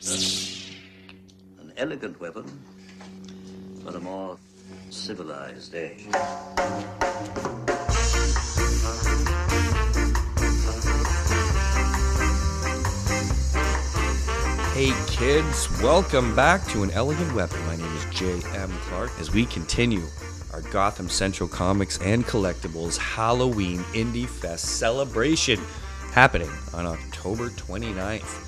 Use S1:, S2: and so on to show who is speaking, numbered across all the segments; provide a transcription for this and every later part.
S1: An elegant weapon for a more civilized age.
S2: Hey kids, welcome back to An Elegant Weapon. My name is J.M. Clark as we continue our Gotham Central Comics and Collectibles Halloween Indie Fest celebration happening on October 29th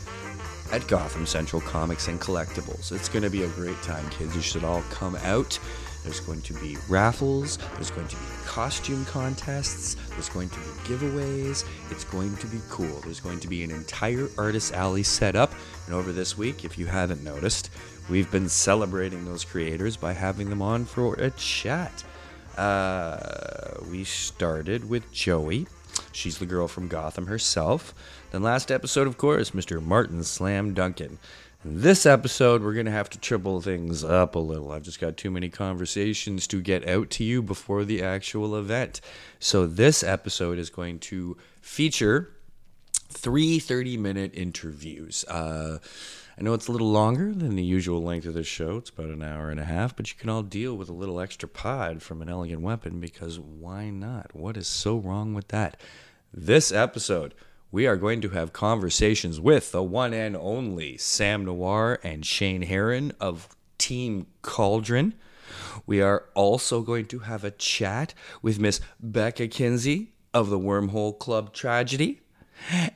S2: at Gotham Central Comics and Collectibles. It's going to be a great time, kids. You should all come out. There's going to be raffles, there's going to be costume contests, there's going to be giveaways. It's going to be cool. There's going to be an entire artist alley set up. And over this week, if you haven't noticed, we've been celebrating those creators by having them on for a chat. Uh, we started with Joey. She's the girl from Gotham herself. Then last episode, of course, Mr. Martin Slam Duncan. This episode, we're going to have to triple things up a little. I've just got too many conversations to get out to you before the actual event. So, this episode is going to feature three 30 minute interviews. Uh, I know it's a little longer than the usual length of the show. It's about an hour and a half, but you can all deal with a little extra pod from an elegant weapon because why not? What is so wrong with that? This episode we are going to have conversations with the one and only Sam Noir and Shane Heron of Team Cauldron. We are also going to have a chat with Miss Becca Kinsey of the Wormhole Club Tragedy.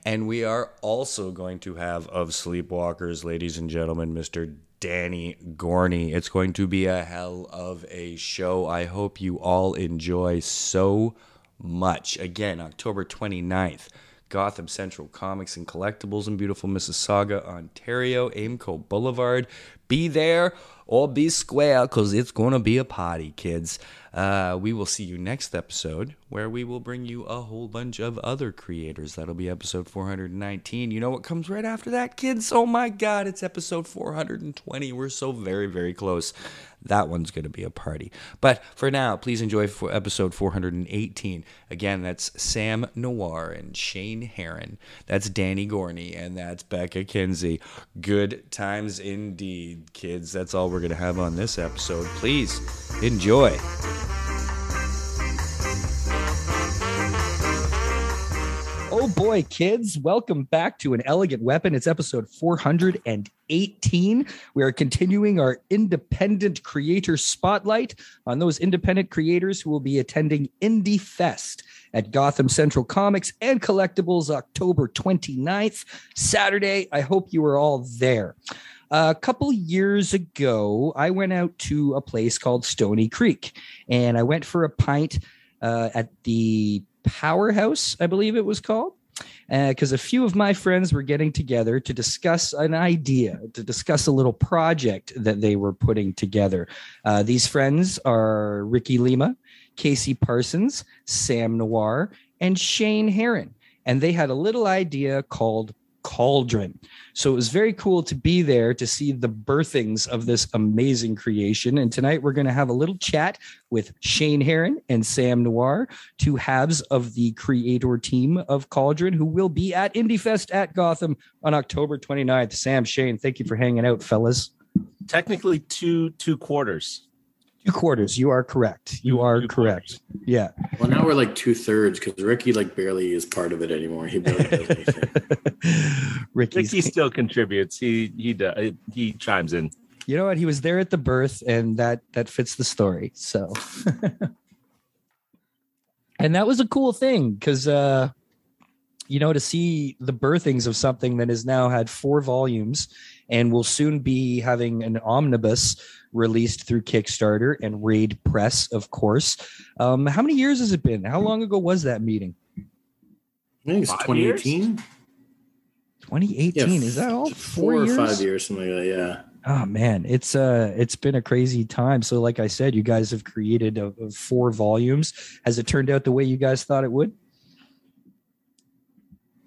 S2: And we are also going to have of Sleepwalkers, ladies and gentlemen, Mr. Danny Gorney. It's going to be a hell of a show. I hope you all enjoy so much. Again, October 29th. Gotham Central Comics and Collectibles in beautiful Mississauga, Ontario, Aimco Boulevard. Be there or be square because it's going to be a party, kids. Uh, we will see you next episode where we will bring you a whole bunch of other creators. That'll be episode 419. You know what comes right after that, kids? Oh my God, it's episode 420. We're so very, very close. That one's going to be a party. But for now, please enjoy for episode 418. Again, that's Sam Noir and Shane Heron. That's Danny Gorney and that's Becca Kinsey. Good times indeed, kids. That's all we're going to have on this episode. Please enjoy. Oh boy, kids, welcome back to An Elegant Weapon. It's episode 418. We are continuing our independent creator spotlight on those independent creators who will be attending Indie Fest at Gotham Central Comics and Collectibles October 29th, Saturday. I hope you are all there. A couple years ago, I went out to a place called Stony Creek and I went for a pint uh, at the Powerhouse, I believe it was called, because uh, a few of my friends were getting together to discuss an idea, to discuss a little project that they were putting together. Uh, these friends are Ricky Lima, Casey Parsons, Sam Noir, and Shane Heron. And they had a little idea called cauldron. So it was very cool to be there to see the birthings of this amazing creation. And tonight we're going to have a little chat with Shane Heron and Sam Noir, two halves of the creator team of Cauldron, who will be at IndieFest at Gotham on October 29th. Sam, Shane, thank you for hanging out, fellas.
S3: Technically, two two quarters.
S2: Two quarters. You are correct. You are two correct. Quarters. Yeah.
S4: Well, now we're like two thirds because Ricky like barely is part of it anymore. He barely does anything.
S3: Ricky still contributes. He he does, he chimes in.
S2: You know what? He was there at the birth, and that that fits the story. So, and that was a cool thing because uh, you know to see the birthings of something that has now had four volumes and will soon be having an omnibus released through Kickstarter and Raid Press, of course. Um, how many years has it been? How long ago was that meeting?
S4: I think it's 2018.
S2: 2018 yeah, is that all
S4: four, four or years? five years something like that yeah
S2: oh man it's uh it's been a crazy time so like i said you guys have created a, a four volumes has it turned out the way you guys thought it would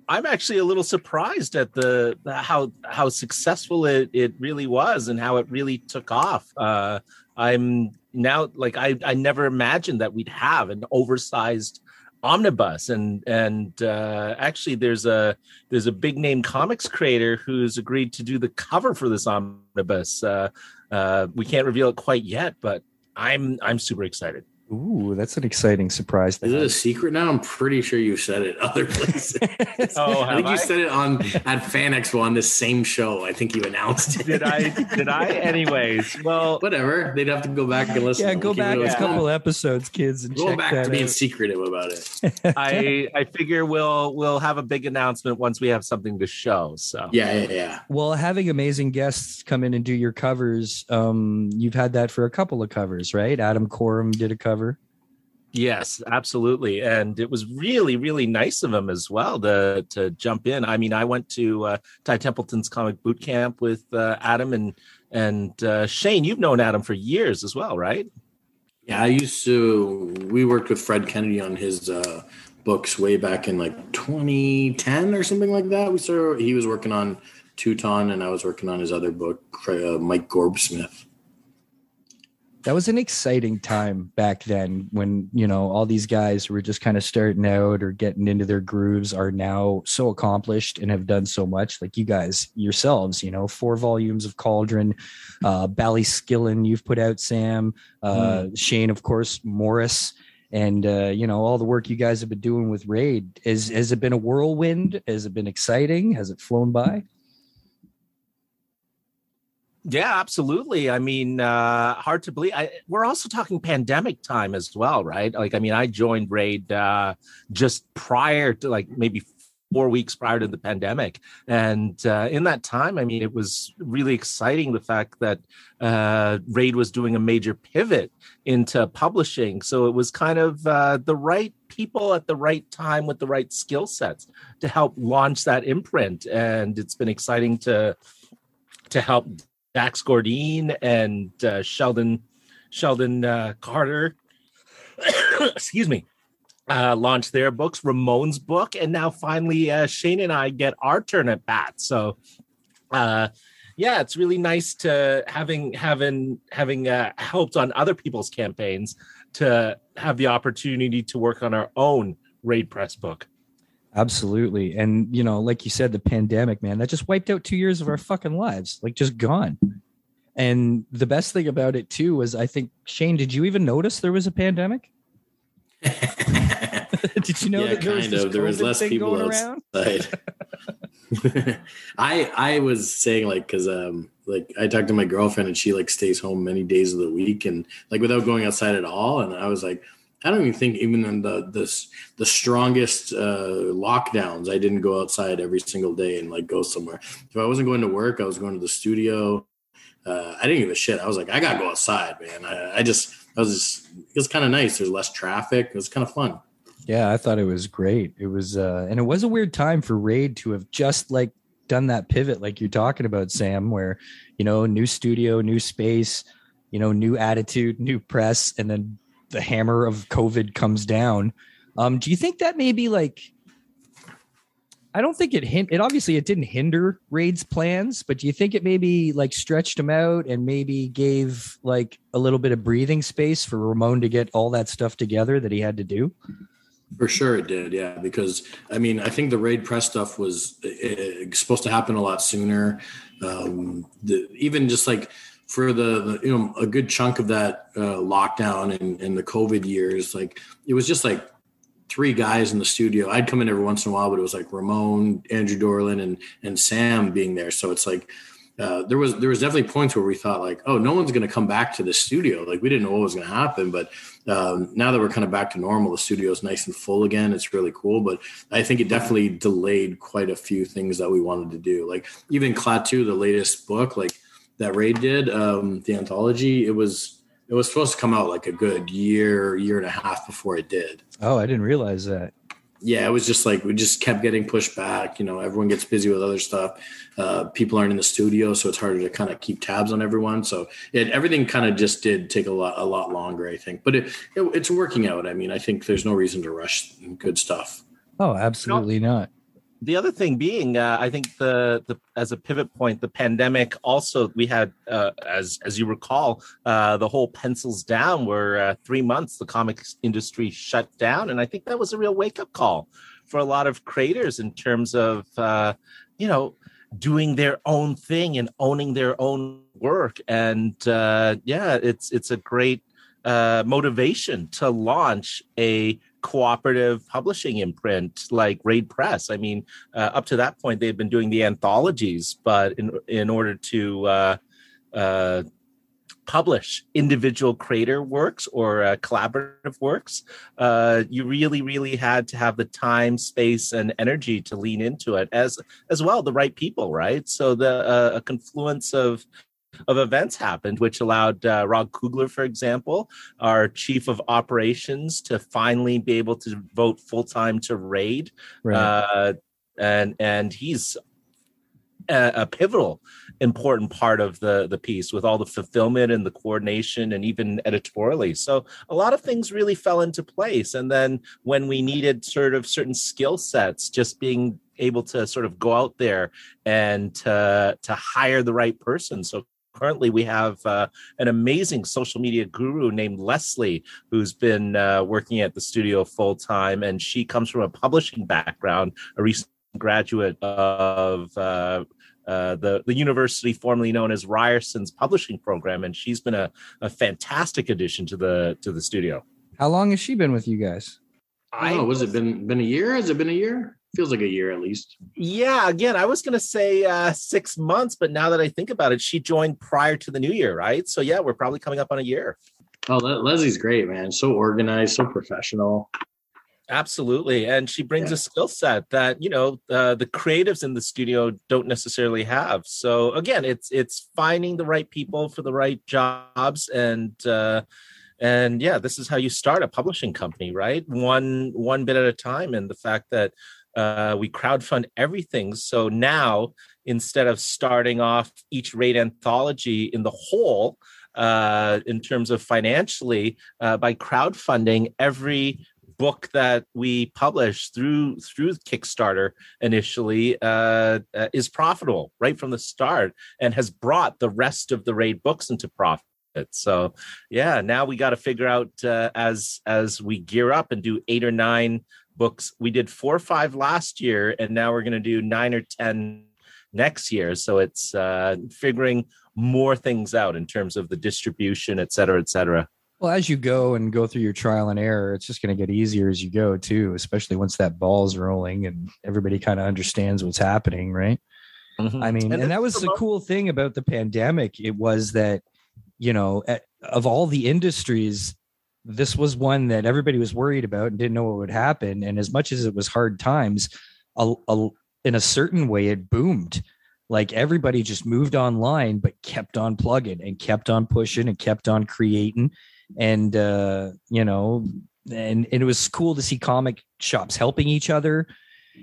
S3: I'm actually a little surprised at the, the, how how successful it it really was and how it really took off. Uh, I'm now like I I never imagined that we'd have an oversized omnibus. And and uh actually there's a there's a big name comics creator who's agreed to do the cover for this omnibus. Uh uh we can't reveal it quite yet but i'm i'm super excited
S5: Ooh, that's an exciting surprise.
S4: Is it a secret now? I'm pretty sure you said it other places.
S3: Oh,
S4: I think
S3: have
S4: you said it on at Fan Expo on this same show. I think you announced it.
S3: did i did i anyways well
S4: Whatever. They'd have to go back and listen.
S5: yeah, go back
S4: Keep
S5: a
S4: it going.
S5: couple episodes, kids, and
S4: Go
S5: check
S4: back
S5: that
S4: to being secretive about it.
S3: i i figure we'll we'll have a big announcement once we have something to show so
S4: Yeah, yeah, yeah.
S5: Well, having amazing guests come in and do your covers, um, you've had that for a couple of covers, right? Adam Gorham did a cover.
S3: Yes, absolutely, and it was really, really nice of him as well to to jump in. I mean, I went to uh, Ty Templeton's comic boot camp with uh, Adam and and uh, Shane. You've known Adam for years as well, right?
S4: Yeah, I used to. We worked with Fred Kennedy on his uh, books way back in like 2010 or something like that. We started. He was working on Teuton, and I was working on his other book, uh, Mike Gorbsmith.
S5: That was an exciting time back then when, you know, all these guys who were just kind of starting out or getting into their grooves are now so accomplished and have done so much. Like you guys yourselves, you know, four volumes of Cauldron, uh, Ballyskillen, you've put out, Sam, uh, Shane, of course, Morris. And uh, you know all the work you guys have been doing with Raid is has it been a whirlwind? Has it been exciting? Has it flown by?
S3: Yeah, absolutely. I mean, uh, hard to believe. I, we're also talking pandemic time as well, right? Like, I mean, I joined Raid uh, just prior to like maybe four weeks prior to the pandemic, and uh, in that time, I mean, it was really exciting the fact that uh, Raid was doing a major pivot into publishing. So it was kind of uh, the right people at the right time with the right skill sets to help launch that imprint, and it's been exciting to to help Dax Gordine and uh, Sheldon Sheldon uh, Carter, excuse me, uh, launch their books. Ramon's book, and now finally uh, Shane and I get our turn at bat. So, uh, yeah, it's really nice to having having having uh, helped on other people's campaigns to have the opportunity to work on our own raid press book.
S5: Absolutely. And, you know, like you said, the pandemic, man, that just wiped out two years of our fucking lives, like just gone. And the best thing about it, too, was I think, Shane, did you even notice there was a pandemic? did you know
S4: yeah,
S5: that there was
S4: kind
S5: this
S4: of. There was less people outside. I I was saying like because um like I talked to my girlfriend and she like stays home many days of the week and like without going outside at all and I was like I don't even think even in the the the strongest uh, lockdowns I didn't go outside every single day and like go somewhere. If I wasn't going to work, I was going to the studio. Uh, I didn't give a shit. I was like, I gotta go outside, man. I, I just I was just it was kind of nice. There's less traffic. It was kind of fun.
S5: Yeah, I thought it was great. It was, uh, and it was a weird time for Raid to have just like done that pivot, like you're talking about, Sam, where, you know, new studio, new space, you know, new attitude, new press, and then the hammer of COVID comes down. Um, do you think that maybe like, I don't think it hint. It obviously it didn't hinder Raid's plans, but do you think it maybe like stretched him out and maybe gave like a little bit of breathing space for Ramon to get all that stuff together that he had to do?
S4: For sure, it did. Yeah, because I mean, I think the raid press stuff was uh, supposed to happen a lot sooner. Um, the, even just like for the, the you know a good chunk of that uh, lockdown and, and the COVID years, like it was just like three guys in the studio. I'd come in every once in a while, but it was like Ramon, Andrew Dorlin, and and Sam being there. So it's like uh, there was there was definitely points where we thought like, oh, no one's going to come back to the studio. Like we didn't know what was going to happen, but um, now that we're kind of back to normal, the studio is nice and full again. It's really cool, but I think it definitely delayed quite a few things that we wanted to do. Like even clat 2 the latest book, like that Raid did, um, the anthology, it was it was supposed to come out like a good year, year and a half before it did
S5: Oh, I didn't realize that.
S4: yeah, it was just like we just kept getting pushed back. You know, everyone gets busy with other stuff. Uh, people aren't in the studio, so it's harder to kind of keep tabs on everyone. So it, everything kind of just did take a lot a lot longer, I think. But it, it it's working out. I mean, I think there's no reason to rush good stuff.
S5: Oh, absolutely not.
S3: The other thing being, uh, I think the the as a pivot point, the pandemic also we had uh, as as you recall, uh, the whole pencils down were uh, three months. The comics industry shut down, and I think that was a real wake up call for a lot of creators in terms of uh, you know doing their own thing and owning their own work, and uh, yeah, it's it's a great motivation to launch a cooperative publishing imprint like Raid Press. I mean, uh, up to that point, they've been doing the anthologies, but in in order to uh, uh, publish individual creator works or uh, collaborative works, uh, you really, really had to have the time, space, and energy to lean into it, as as well the right people, right? So the uh, a confluence of of events happened, which allowed uh, Rod Coogler, for example, our chief of operations, to finally be able to vote full time to Raid,
S5: Right.
S3: uh, and and he's a, a pivotal important part of the the piece with all the fulfillment and the coordination and even editorially so a lot of things really fell into place and then when we needed sort of certain skill sets just being able to sort of go out there and to to hire the right person so currently we have uh, an amazing social media guru named leslie who's been uh, working at the studio full time and she comes from a publishing background a recent graduate of uh, uh, the the university formerly known as Ryerson's publishing program, and she's been a, a fantastic addition to the to the studio.
S5: How long has she been with you guys?
S4: I don't know. Was it been been a year? Has it been a year? Feels like a year at least.
S3: Yeah, again, I was going to say uh, six months, but now that I think about it, she joined prior to the new year, right? So yeah, we're probably coming up on a year.
S4: Oh, Le- Leslie's great, man. So organized, so professional.
S3: Absolutely, and she brings
S4: Yeah.
S3: a skill set that you know uh, the creatives in the studio don't necessarily have. So again, it's it's finding the right people for the right jobs, and uh, and yeah, this is how you start a publishing company, right? One one bit at a time, and the fact that uh, we crowdfund everything. So now instead of starting off each raid anthology in the whole. Uh, in terms of financially, uh, by crowdfunding every book that we publish through through Kickstarter initially uh, uh, is profitable right from the start and has brought the rest of the raid books into profit. So yeah, now we got to figure out uh, as as we gear up and do eight or nine books. We did four or five last year, and now we're going to do nine or ten next year. So it's uh, figuring more things out in terms of the distribution, et cetera, et cetera.
S5: Well, as you go and go through your trial and error, it's just going to get easier as you go too, especially once that ball's rolling and everybody kind of understands what's happening, right? I mean, and,
S3: this
S5: that was the cool thing about the pandemic. It was that, you know, at, of all the industries, this was one that everybody was worried about and didn't know what would happen. And as much as it was hard times, a, a, in a certain way, it boomed. Like everybody just moved online, but kept on plugging and kept on pushing and kept on creating. And, uh, you know, and, and it was cool to see comic shops helping each other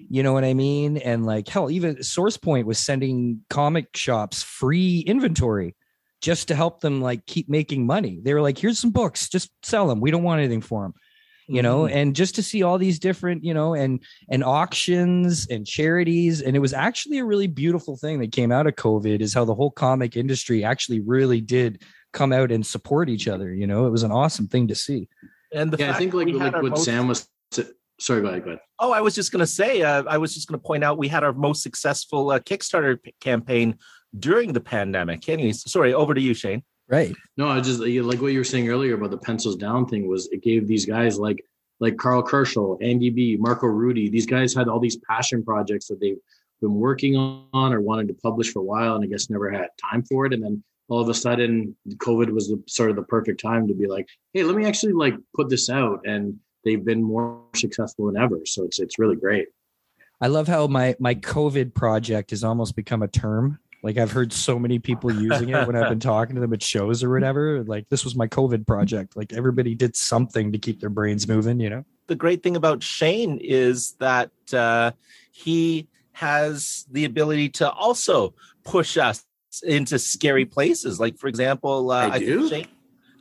S5: you know what I mean? And like hell, even Source Point was sending comic shops free inventory just to help them like keep making money. They were like, here's some books, just sell them. We don't want anything for them. You know,
S3: Mhm.
S5: and just to see all these different, you know, and and auctions and charities, and it was actually a really beautiful thing that came out of COVID is how the whole comic industry actually really did come out and support each other. You know, it was an awesome thing to see.
S3: and the
S4: Yeah, I think like like what
S3: most-
S4: Sam was. Sorry, go ahead. Go ahead.
S3: Oh, I was just going to say, uh, I was just going to point out we had our most successful uh, Kickstarter p- campaign during the pandemic. Anyways, sorry, over to you, Shane.
S5: Right.
S4: No, I just like what you were saying earlier about the pencils down thing was it gave these guys like like Karl Kerschl, Andy B, Marco Rudy. These guys had all these passion projects that they've been working on or wanted to publish for a while, and I guess never had time for it. And then all of a sudden, COVID was the, sort of the perfect time to be like, hey, let me actually like put this out, and they've been more successful than ever. So it's it's really great.
S5: I love how my my COVID project has almost become a term. Like I've heard so many people using it when I've been talking to them at shows or whatever. Like this was my COVID project. Like everybody did something to keep their brains moving, you know?
S3: The great thing about Shane is that uh, he has the ability to also push us into scary places. Like, for example, uh,
S4: I
S3: think
S4: do?
S3: Shane,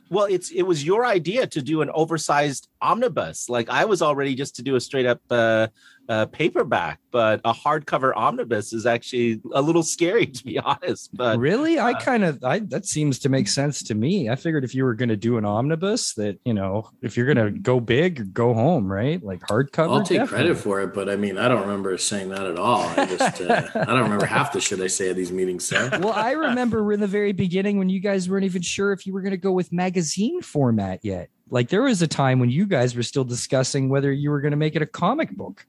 S3: well, it's it was your idea to do an oversized omnibus. Like I was already just to do a straight up uh, uh, paperback, but a hardcover omnibus is actually a little scary to be honest. But
S5: really, I
S3: uh,
S5: kind of I that seems to make sense to me. I figured if you were going to do an omnibus, that you know, if you're going to go big, go home, right? Like hardcover.
S4: I'll take
S5: definitely.
S4: credit for it, but I mean, I don't remember saying that at all. I just, uh, I don't remember half the shit I say at these meetings. So.
S5: well, I remember in the very beginning when you guys weren't even sure if you were going to go with magazine format yet. Like there was a time when you guys were still discussing whether you were going to make it a comic book.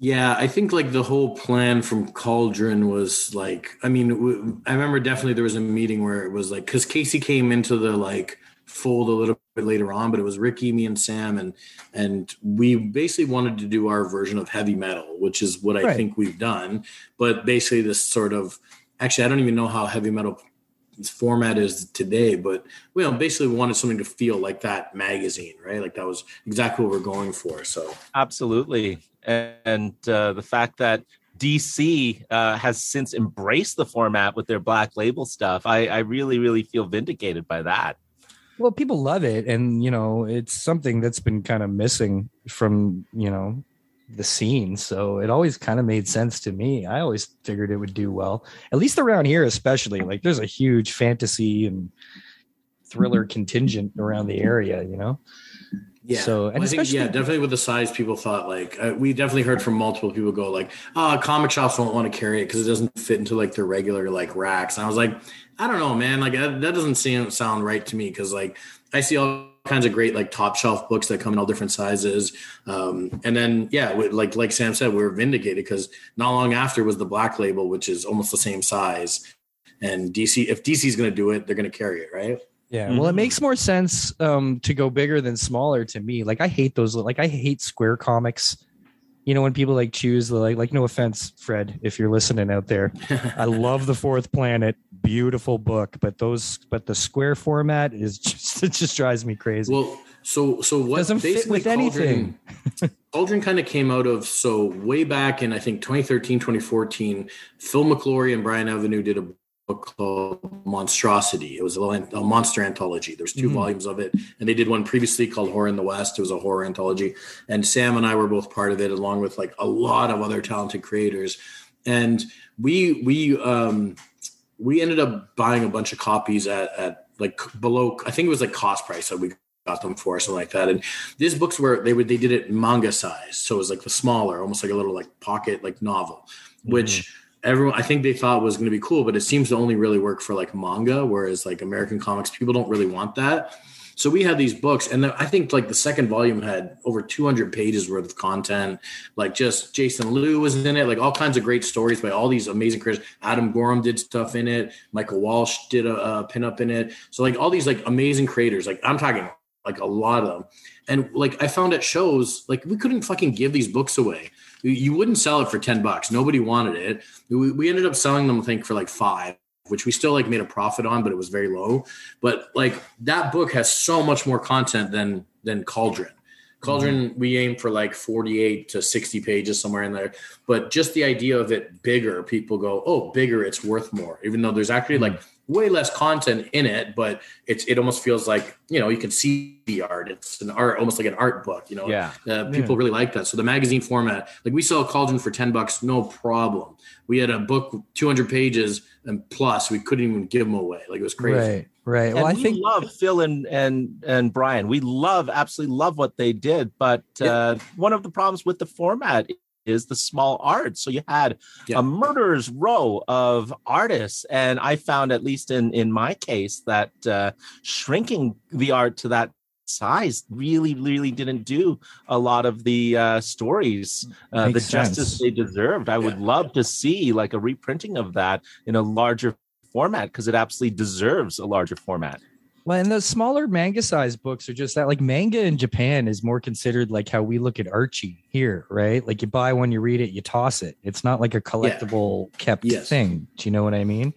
S4: Yeah, I think like the whole plan from Cauldron was like, I mean, w- I remember definitely there was a meeting where it was like, because Casey came into the like fold a little bit later on, but it was Ricky, me, and Sam, and and we basically wanted to do our version of heavy metal, which is what I
S5: Right.
S4: think we've done. But basically, this sort of actually, I don't even know how heavy metal format is today, but we you know, basically wanted something to feel like that magazine, right? Like that was exactly what we're going for. So
S3: Absolutely. And uh, the fact that DC uh, has since embraced the format with their black label stuff, I, I really, really feel vindicated by that.
S5: Well, people love it, and you know, it's something that's been kind of missing from you know the scene. So it always kind of made sense to me. I always figured it would do well, at least around here, especially. Like, there's a huge fantasy and thriller contingent around the area. You know.
S4: Yeah.
S5: So, and
S4: Well, I think, yeah, definitely with the size, people thought like uh, we definitely heard from multiple people go like, "Ah, comic shops don't want to carry it because it doesn't fit into like their regular like racks." And I was like, I don't know, man. Like that, that doesn't seem sound right to me because like I see all kinds of great like top shelf books that come in all different sizes. Um, and then yeah, we- like like Sam said, we were vindicated because not long after was the Black Label, which is almost the same size. And DC, if DC's going to do it, they're going to carry it, right?
S5: Yeah, well, it
S3: Mhm.
S5: makes more sense um, to go bigger than smaller to me. Like, I hate those. Like, I hate square comics. You know, when people like choose the like, like no offense, Fred, if you're listening out there, I love the Fourth Planet, beautiful book, but those, but the square format is just it just drives me crazy.
S4: Well, so so what
S5: Doesn't fit
S4: basically
S5: with anything.
S4: Cauldron, kind of came out of so way back in I think 2013, 2014, Phil McClory and Brian Avenue did a called Monstrosity. It was a, a monster anthology. There's 2
S5: Mhm.
S4: volumes of it, and they did one previously called Horror in the West. It was a horror anthology, and Sam and I were both part of it, along with like a lot of other talented creators. And we we um we ended up buying a bunch of copies at at like below I think it was like cost price that we got them for something like that. And these books were they would they did it manga size, so it was like the smaller, almost like a little like pocket like novel, which everyone I think they thought was going to be cool, but it seems to only really work for like manga, whereas like American comics people don't really want that. So we had these books, and I think like the second volume had over 200 pages worth of content. Like just Jason Loo was in it, like all kinds of great stories by all these amazing creators. Adam Gorham did stuff in it. Michael Walsh did a, a pinup in it. So like all these like amazing creators. Like I'm talking like a lot of them. And like I found at shows, like we couldn't fucking give these books away. You- wouldn't sell it for 10 bucks. Nobody wanted it. We, we ended up selling them, I think, for like five, which we still like made a profit on, but it was very low. But like that book has so much more content than than Cauldron. Cauldron, mm-hmm. we aim for like 48 to 60 pages somewhere in there. But just the idea of it bigger, people go, oh, bigger, it's worth more. Even though there's actually mm-hmm. like way less content in it, but it's it almost feels like, you know, you can see the art. It's an art, almost like an art book, you know.
S3: Yeah.
S4: Uh, people really like that. So the magazine format, like we sell Cauldron for 10 bucks, no problem. We had a book 200 pages and plus we couldn't even give them away. Like it was crazy.
S5: Right, right. Well,
S3: and
S5: I
S3: we
S5: think
S3: love Phil and and and Brian. We love absolutely love what they did, but uh, one of the problems with the format is the small art. So you had
S4: Yeah.
S3: a murderer's row of artists, and I found, at least in in my case, that uh, shrinking the art to that size really really didn't do a lot of the uh stories uh, the
S5: Makes
S3: justice they deserved i would love to see like a reprinting of that in a larger format because it absolutely deserves a larger format
S5: Well, and the smaller manga size books are just that. Like manga in Japan is more considered like how we look at Archie here, right? Like you buy one, you read it, you toss it. It's not like a collectible kept
S4: Yes.
S5: thing. Do you know what I mean?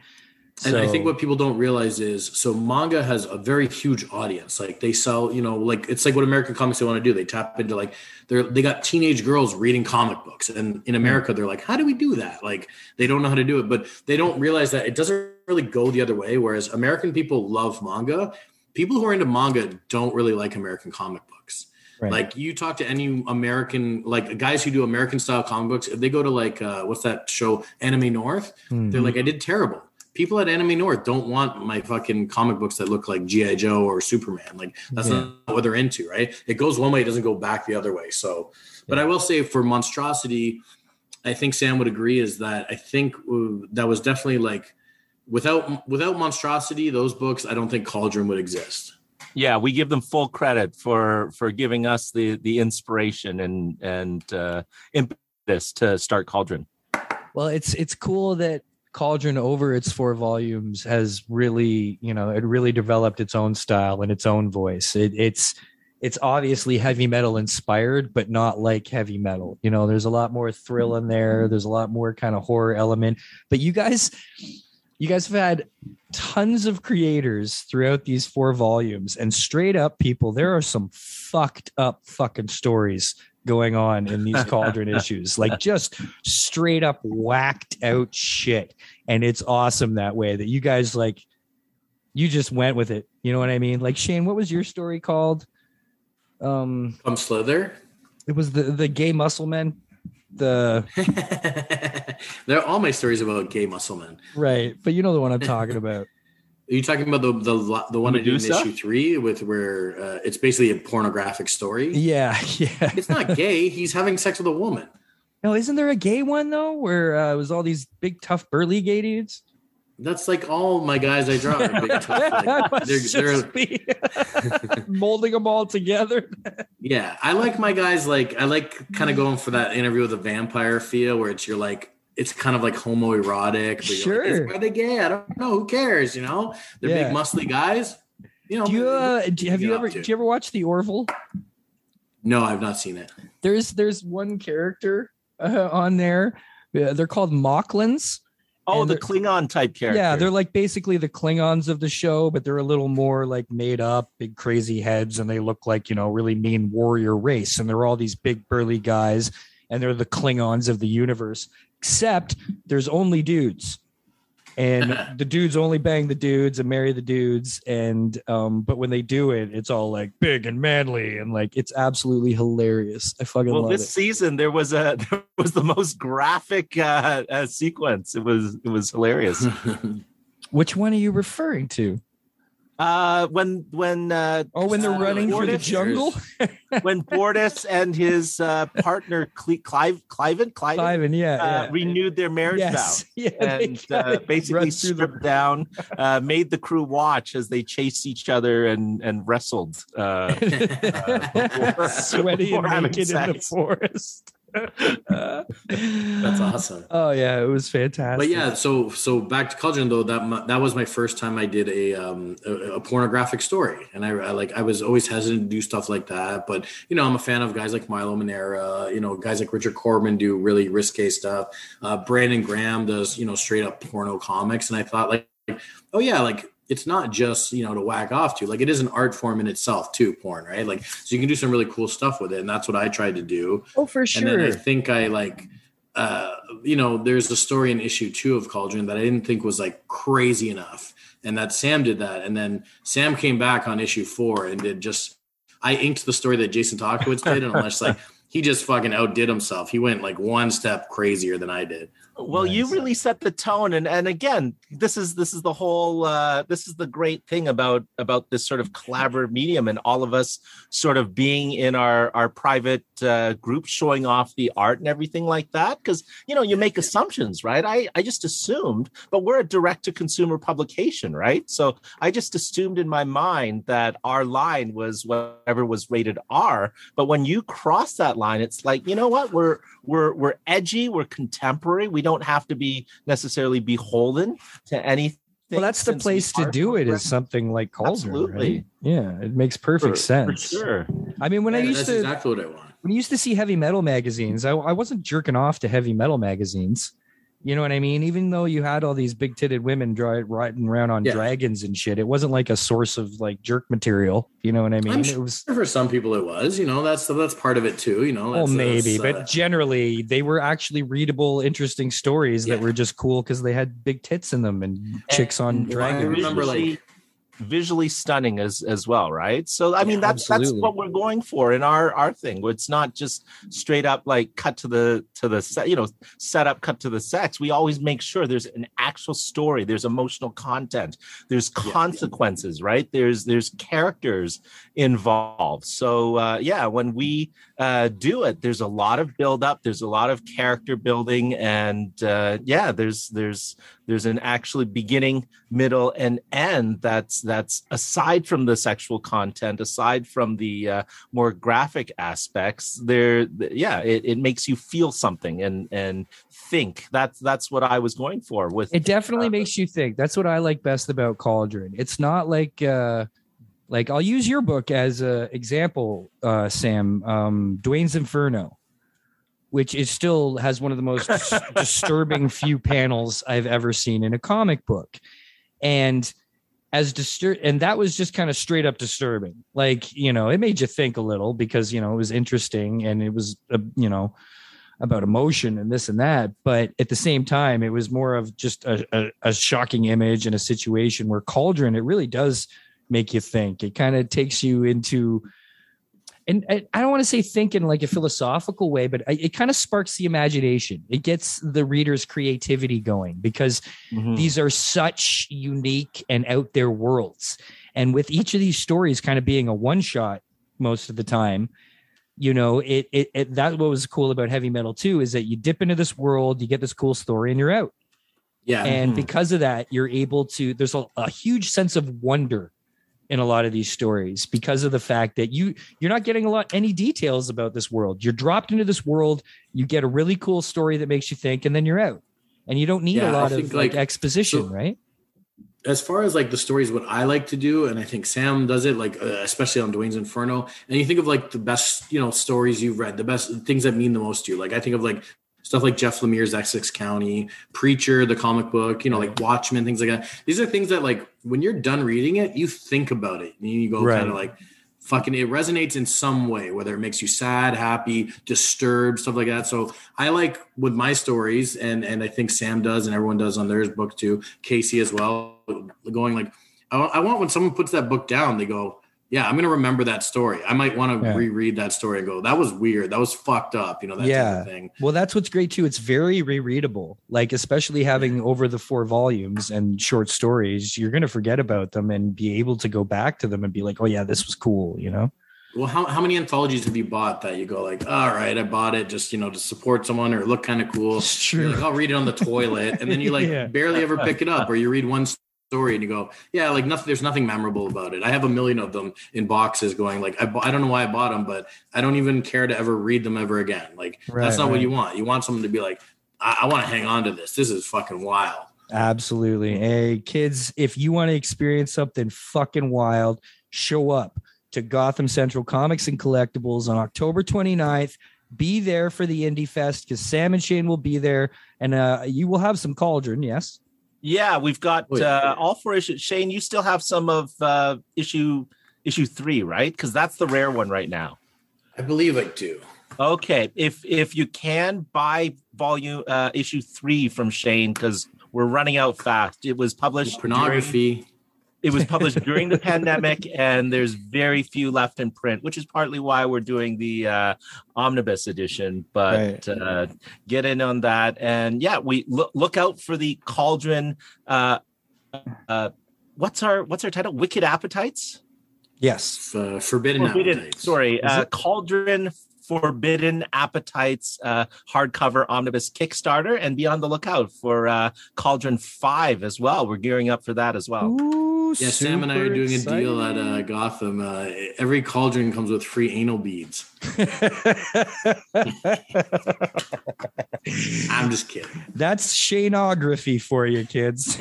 S4: And I think what people don't realize is so manga has a very huge audience. Like they sell, you know, like it's like what American comics they want to do. They tap into like they're they got teenage girls reading comic books. And in America, they're like, how do we do that? Like they don't know how to do it, but they don't realize that it doesn't really go the other way. Whereas American people love manga. People who are into manga don't really like American comic books.
S5: Right.
S4: Like you talk to any American, like guys who do American style comic books, if they go to like uh, what's that show, Anime North,
S5: Mhm.
S4: they're like, I did terrible. People at Anime North don't want my fucking comic books that look like GI Joe or Superman. Like that's
S5: Yeah.
S4: not what they're into, right? It goes one way, it doesn't go back the other way. So, but I will say for monstrosity, I think Sam would agree is that I think uh, that was definitely like without without monstrosity, those books, I don't think Cauldron would exist.
S3: Yeah, we give them full credit for for giving us the the inspiration and and uh, impetus to start Cauldron.
S5: Well, it's it's cool that Cauldron over its four volumes has really, you know, it really developed its own style and its own voice. It, it's it's obviously heavy metal inspired, but not like heavy metal. You know, there's a lot more thrill in there. There's a lot more kind of horror element. But you guys, you guys have had tons of creators throughout these four volumes, and straight up, people, there are some fucked up fucking stories going on in these cauldron issues. Like just straight up whacked out shit. And it's awesome that way that you guys like you just went with it. You know what i mean? Like shane what was your story called? Um
S4: Come Slither.
S5: it was the the gay muscle men. The
S4: They're all my stories about gay muscle men.
S5: right. But you know the one i'm talking about
S4: Are you talking about the the the one in issue three with where uh, it's basically a pornographic story?
S5: yeah yeah
S4: It's not gay. He's having sex with a woman.
S5: no isn't there a gay one though where uh, it was all these big tough burly gay dudes
S4: That's like all my guys I draw. Are big, tough, like, they're-
S5: just be molding them all together
S4: yeah, I like my guys. Like I like kind of going for that interview with a vampire feel, where it's you're like it's kind of like homoerotic. But you're like,
S5: Sure.
S4: Are they gay? I don't know. Who cares? You know, they're
S5: Yeah.
S4: big muscly guys. You know,
S5: do you uh, do, have you ever
S4: to?
S5: do you ever watch the orville
S4: no, I've not seen it.
S5: there's there's one character uh, on there. Uh, they're called Moclans.
S3: Oh, the Klingon type character.
S5: Yeah, they're like basically the Klingons of the show, but they're a little more like made up, big crazy heads, and they look like you know really mean warrior race, and they're all these big burly guys, and they're the Klingons of the universe. Except there's only dudes, and the dudes only bang the dudes and marry the dudes, and um, but when they do it, it's all like big and manly, and like it's absolutely hilarious. I fucking love it.
S3: well,
S5: love
S3: this
S5: it.
S3: season there was a there was the most graphic uh, uh, sequence. It was it was hilarious.
S5: Which one are you referring to?
S3: Uh, when when uh,
S5: Oh, when they're
S3: uh,
S5: running through the jungle,
S3: when Bortus and his uh, partner Cle- Clive Cliven Cliven
S5: Ivan, yeah,
S3: uh,
S5: yeah.
S3: renewed their marriage
S5: yes,
S3: vow.
S5: yeah,
S3: and uh, basically
S5: through the-
S3: stripped down, uh, made the crew watch as they chased each other and and wrestled. Uh, before-
S5: sweaty
S3: before
S5: and naked in the forest.
S4: That's awesome.
S5: Oh yeah, it was fantastic.
S4: But yeah, so so back to Cauldron though that that was my first time I did a um a, a pornographic story, and I, I like I was always hesitant to do stuff like that, but you know I'm a fan of guys like Milo Manara, you know guys like Richard Corbin do really risque stuff. Uh, Brandon Graham does you know straight up porno comics, and I thought like, oh yeah, like it's not just you know to whack off to, like it is an art form in itself too, porn, right? Like so you can do some really cool stuff with it, and that's what I tried to do.
S5: oh for sure.
S4: And then I think I like, uh, you know, there's a story in issue two of Cauldron that I didn't think was like crazy enough, and that Sam did that, and then Sam came back on issue four and did just. I inked the story that Jason Tokowitz did, and I'm just like, he just fucking outdid himself. He went like one step crazier than I did.
S3: Well you really set the tone and and again this is this is the whole uh this is the great thing about about this sort of collaborative medium and all of us sort of being in our our private uh group showing off the art and everything like that because you know you make assumptions right? I i just assumed but we're a direct to consumer publication right? So i just assumed in my mind that our line was whatever was rated r but when you cross that line it's like you know what? We're we're we're edgy we're contemporary we don't have to be necessarily beholden to anything
S5: Well, that's the place to do it. Is something like Cauldron,
S3: Absolutely.
S5: right? Yeah, it makes perfect
S3: For-
S5: sense.
S3: for sure
S5: I mean, when I
S4: Yeah,
S5: used
S4: that's
S5: to
S4: exactly what I want.
S5: when I used to see heavy metal magazines, I, I wasn't jerking off to heavy metal magazines. You know what I mean? Even though you had all these big titted women dri- riding around on
S4: Yeah.
S5: dragons and shit, it wasn't like a source of like jerk material. You know what I mean?
S4: I'm
S5: It was
S4: for some people it was, you know, that's that's part of it too, you know.
S5: well, maybe,
S4: that's,
S5: but
S4: uh,
S5: generally they were actually readable, interesting stories that were just cool because they had big tits in them and chicks on
S3: And
S4: I
S5: dragons.
S4: remember, like,
S3: visually stunning as as well, right? So I mean
S5: Yeah,
S3: that's that's what we're going for in our our thing. It's not just straight up like cut to the to the set, you know, set up cut to the sex. We always make sure there's an actual story, there's emotional content, there's consequences, right? There's there's characters involved. So uh yeah, when we uh do it, there's a lot of build up, there's a lot of character building and uh yeah, there's there's there's an actually beginning middle and end that's that's aside from the sexual content aside from the uh, more graphic aspects there yeah it, it makes you feel something and and think that's that's what i was going for with
S5: It definitely
S3: Uh,
S5: makes you think. That's what I like best about Cauldron. It's not like uh like I'll use your book as a example, uh Sam, um Dwayne's Inferno, which is still has one of the most disturbing few panels I've ever seen in a comic book. And as distur and that was just kind of straight up disturbing. Like, you know, it made you think a little because, you know, it was interesting and it was uh, you know, about emotion and this and that. But at the same time, it was more of just a, a, a shocking image and a situation where Cauldron, it really does make you think. It kind of takes you into, and I I don't want to say think in like a philosophical way, but it kind of sparks the imagination. It gets the reader's creativity going because
S3: Mhm.
S5: these are such unique and out there worlds. And with each of these stories kind of being a one shot most of the time, you know, it, it, it that what was cool about heavy metal too is that you dip into this world, you get this cool story, and you're out.
S4: Yeah.
S5: And
S3: Mhm.
S5: because of that, you're able to. There's a, a huge sense of wonder in a lot of these stories because of the fact that you you're not getting a lot any details about this world. You're dropped into this world, you get a really cool story that makes you think, and then you're out. And you don't need
S4: Yeah,
S5: a lot
S4: think,
S5: of like,
S4: like,
S5: exposition,
S4: so-
S5: right?
S4: as far as like the stories, what I like to do, and I think Sam does it, like uh, especially on Dwayne's Inferno. And you think of like the best, you know, stories you've read, the best things that mean the most to you. Like I think of like stuff like Jeff Lemire's Essex County, Preacher, the comic book, you know, like Watchmen, things like that. These are things that like when you're done reading it, you think about it and you go
S5: Right.
S4: kind of like fucking it resonates in some way whether it makes you sad happy disturbed stuff like that so i like with my stories and and i think sam does and everyone does on theirs book too casey as well going like i, I want when someone puts that book down they go yeah i'm gonna remember that story i might want to
S5: Yeah.
S4: reread that story and go that was weird that was fucked up you know that type
S5: Yeah.
S4: of thing
S5: Well, that's what's great too. It's very rereadable. Like especially having over the four volumes and short stories, you're going to forget about them and be able to go back to them and be like, "Oh yeah, this was cool," you know?
S4: well how, how many anthologies have you bought that you go like all right i bought it just you know to support someone or look kind of cool
S5: It's true.
S4: like, I'll read it on the toilet, and then you like
S5: Yeah.
S4: barely ever pick it up, or you read one story and you go, yeah, like nothing. There's nothing memorable about it. I have a million of them in boxes, going like, I, I don't know why I bought them, but I don't even care to ever read them ever again. Like
S5: Right,
S4: that's not what you want. You want someone to be like, I, I want to hang on to this. This is fucking wild.
S5: Absolutely. Hey, kids, if you want to experience something fucking wild, show up to Gotham Central Comics and Collectibles on October 29th. Be there for the Indie Fest because Sam and Shane will be there and uh, you will have some cauldron. Yes.
S3: Yeah we've got
S4: Oh, yeah.
S3: uh, all four issues shane you still have some of uh issue issue three right because that's the rare one right now
S4: I believe I do.
S3: Okay, if if you can buy volume uh, issue three from Shane because we're running out fast. It was published during,
S4: Pornography.
S3: It was published during the pandemic, and there's very few left in print, which is partly why we're doing the uh, omnibus edition. But uh, get in on that, and yeah, we look look out for the Cauldron. Uh, uh, what's our what's our title? Wicked Appetites.
S5: Yes.
S4: Uh, forbidden
S3: Forbidden,
S4: appetites.
S3: sorry, uh,
S5: it-
S3: Cauldron Forbidden Appetites uh, hardcover omnibus Kickstarter, and be on the lookout for uh, Cauldron Five as well. We're gearing up for that as well.
S5: Ooh,
S4: Yeah, Sam and I are
S5: super
S4: doing a deal at uh. Gotham. Uh, every cauldron comes with free anal beads. I'm just kidding.
S5: That's Shaneography for you, kids.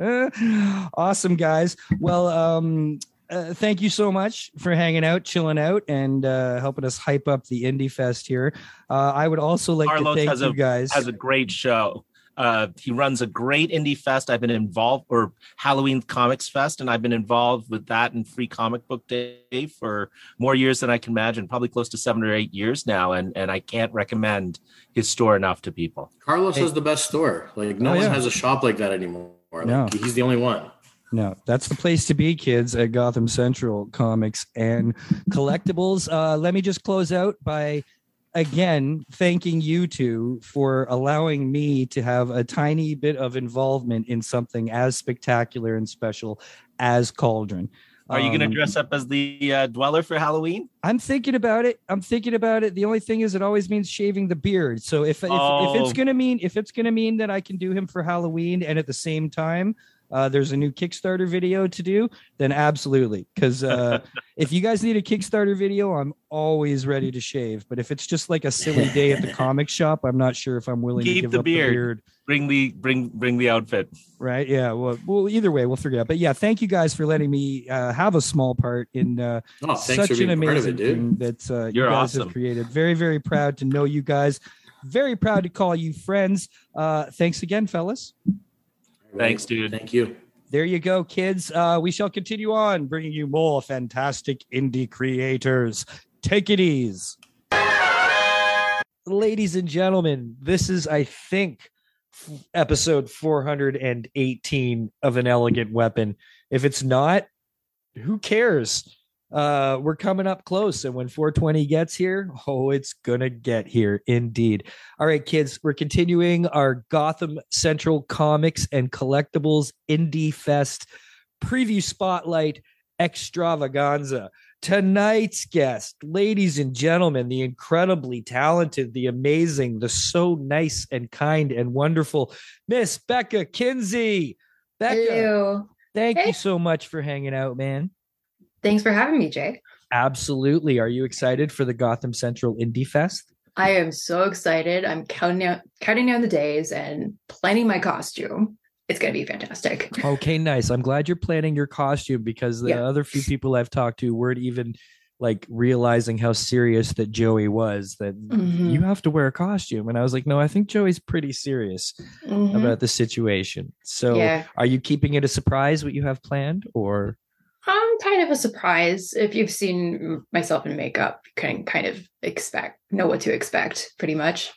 S5: awesome, guys. Well, um, uh, thank you so much for hanging out, chilling out, and uh, helping us hype up the Indie Fest here. Uh, I would also like
S3: Carlos
S5: to thank
S3: has
S5: you
S3: a-
S5: guys.
S3: Has a great show. Uh, he runs a great indie fest. I've been involved, or Halloween Comics Fest, and I've been involved with that and Free Comic Book Day for more years than I can imagine. Probably close to seven or eight years now, and and I can't recommend his store enough to people.
S4: Carlos
S5: Hey.
S4: has the best store. Like no
S5: Oh,
S4: one
S5: yeah.
S4: has a shop like that anymore. Like,
S5: No.
S4: He's the only one.
S5: No, that's the place to be, kids, at Gotham Central Comics and Collectibles. Uh, let me just close out by again thanking you two for allowing me to have a tiny bit of involvement in something as spectacular and special as Cauldron.
S3: Are you going to
S5: Um,
S3: dress up as the uh, dweller for Halloween?
S5: I'm thinking about it. I'm thinking about it. The only thing is, it always means shaving the beard. So if if, if
S3: Oh.
S5: it's gonna mean if it's gonna mean that I can do him for Halloween and at the same time uh, there's a new Kickstarter video to do, then absolutely. Because uh, if you guys need a Kickstarter video, I'm always ready to shave. But if it's just like a silly day at the comic shop, I'm not sure if I'm willing to
S3: Keep
S5: give
S3: the
S5: up
S3: beard.
S5: the beard.
S3: Bring the bring bring the outfit.
S5: Right? Yeah. Well, well, either way, we'll figure it out. But yeah, thank you guys for letting me uh, have a small part in. Uh,
S4: Oh,
S5: such an
S4: being part of
S5: amazing
S4: it,
S5: thing that uh, you guys
S3: awesome.
S5: have created. Very, very proud to know you guys. Very proud to call you friends. Uh, thanks again, fellas.
S3: Thanks, dude.
S4: Thank you.
S5: There you go, kids. Uh, we shall continue on bringing you more fantastic indie creators. Take it easy. Ladies and gentlemen, this is, I think, f- episode 418 of An Elegant Weapon. If it's not, who cares? Uh, we're coming up close, and when 420 gets here, oh, it's gonna get here indeed. All right, kids, we're continuing our Gotham Central Comics and Collectibles Indie Fest preview spotlight extravaganza. Tonight's guest, ladies and gentlemen, the incredibly talented, the amazing, the so nice and kind and wonderful Miss Becca Kinsey. Becca,
S6: Hello.
S5: thank
S6: Hey.
S5: you so much for hanging out, man.
S6: Thanks for having me, Jay.
S5: Absolutely. Are you excited for the Gotham Central Indie Fest?
S6: I am so excited. I'm counting out counting down the days and planning my costume. It's gonna be fantastic.
S5: Okay, nice. I'm glad you're planning your costume because the
S6: Yeah.
S5: other few people I've talked to weren't even like realizing how serious that Joey was that
S6: Mhm.
S5: you have to wear a costume. And I was like, no, I think Joey's pretty serious
S6: Mhm.
S5: about the situation. So
S6: yeah,
S5: are you keeping it a surprise what you have planned or
S6: I'm kind of a surprise. If you've seen myself in makeup, you can kind of expect know what to expect, pretty much.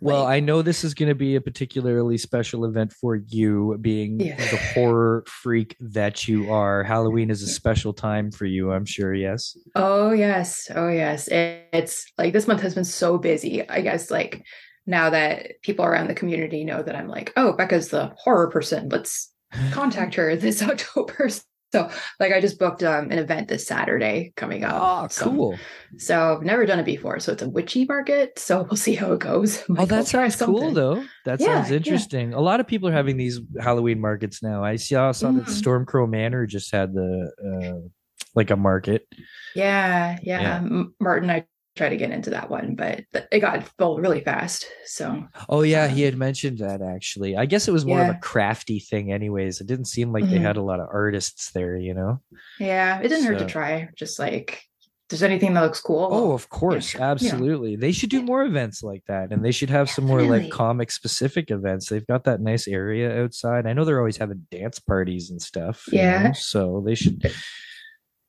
S5: well,
S6: Like-
S5: I know this is going to be a particularly special event for you being
S6: Yeah.
S5: the horror freak that you are. Halloween is a special time for you, I'm sure, yes.
S6: Oh yes, oh yes. It- it's like this month has been so busy. I guess like now that people around the community know that I'm like, oh, Becca's the horror person. Let's contact her this October. So like I just booked um, an event this Saturday coming up.
S5: Oh,
S6: So-
S5: cool.
S6: So I've never done it before. So it's a witchy market. So we'll see how it goes.
S5: Oh,
S6: Might as well
S5: that
S6: try
S5: sounds cool though. That
S6: Yeah,
S5: sounds
S6: yeah.
S5: interesting. A lot of people are having these Halloween markets now. I saw saw that
S6: Mhm.
S5: Stormcrow Manor just had the uh like a market.
S6: Yeah, yeah.
S5: Yeah.
S6: Martin, I tried to get into that one, but it got full really fast. So
S5: Oh yeah, he had mentioned that actually. I guess it was more of a crafty thing anyways. It didn't seem like they
S6: Mhm.
S5: had a lot of artists there, you know.
S6: yeah, it didn't hurt to try. Just like, there's anything that looks cool.
S5: Oh, of course,
S6: know.
S5: absolutely. They should do more events like that, and they should have some more like comic specific events. They've got that nice area outside. I know they're always having dance parties and stuff.
S6: Yeah.
S5: know, so they should.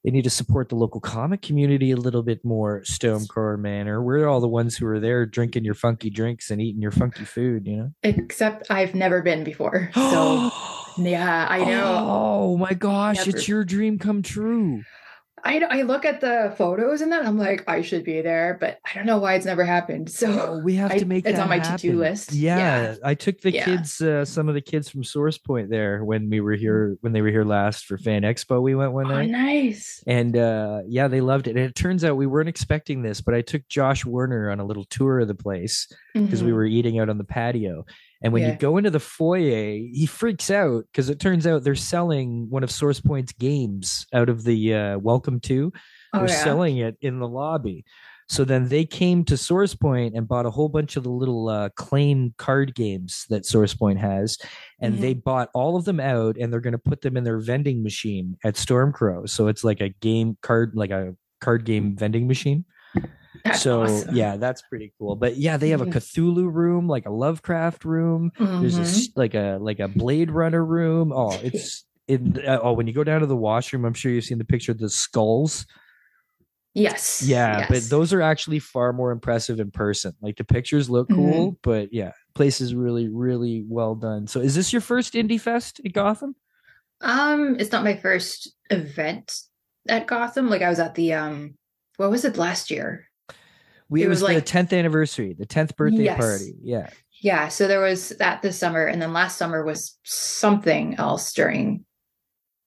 S5: They need to support the local comic community a little bit more. Stormcrow Manor. We're all the ones who are there drinking your funky drinks and eating your funky food. You know.
S6: Except I've never been before. So yeah, I know.
S5: Oh my gosh!
S6: Never.
S5: It's your dream come true.
S6: I I look at the photos and that I'm like, I should be there, but I don't know why it's never happened. So
S5: Oh, we have
S6: I-
S5: to make
S6: it's
S5: that
S6: on my to-do list.
S5: Yeah,
S6: Yeah.
S5: I took the
S6: Yeah.
S5: kids, uh, some of the kids from Source Point there when we were here when they were here last for Fan Expo. We went one
S6: oh,
S5: night, Oh,
S6: nice.
S5: and uh, yeah, they loved it. And it turns out we weren't expecting this, but I took Josh Werner on a little tour of the place because we
S6: Mhm.
S5: were eating out on the patio. And when you go into the foyer, he freaks out because it turns out they're selling one of Source Point's games out of the uh, Welcome to.
S6: Oh,
S5: They're
S6: yeah.
S5: selling it in the lobby. So then they came to SourcePoint and bought a whole bunch of the little uh, claim card games that SourcePoint has, and they bought all of them out, and they're going to put them in their vending machine at Stormcrow. So it's like a game card, like a card game vending machine.
S6: That's
S5: so
S6: awesome.
S5: yeah, that's pretty cool. But yeah, they have a
S6: Mhm.
S5: Cthulhu room, like a Lovecraft room. There's a
S6: Mhm.
S5: like a like a Blade Runner room. Oh, it's in. Uh, oh, when you go down to the washroom, I'm sure you've seen the picture of the skulls.
S6: yes.
S5: Yeah, but those are actually far more impressive in person. Like the pictures look
S6: Mm-hmm.
S5: cool, but yeah, place is really, really well done. So is this your first Indie Fest at Gotham?
S6: Um, it's not my first event at Gotham. Like I was at the um, what was it last year?
S5: We,
S6: It
S5: it
S6: was
S5: was,
S6: like-
S5: the 10th anniversary, the 10th birthday
S6: Yes.
S5: party. Yeah.
S6: Yeah, so there was that this summer, and then last summer was something else during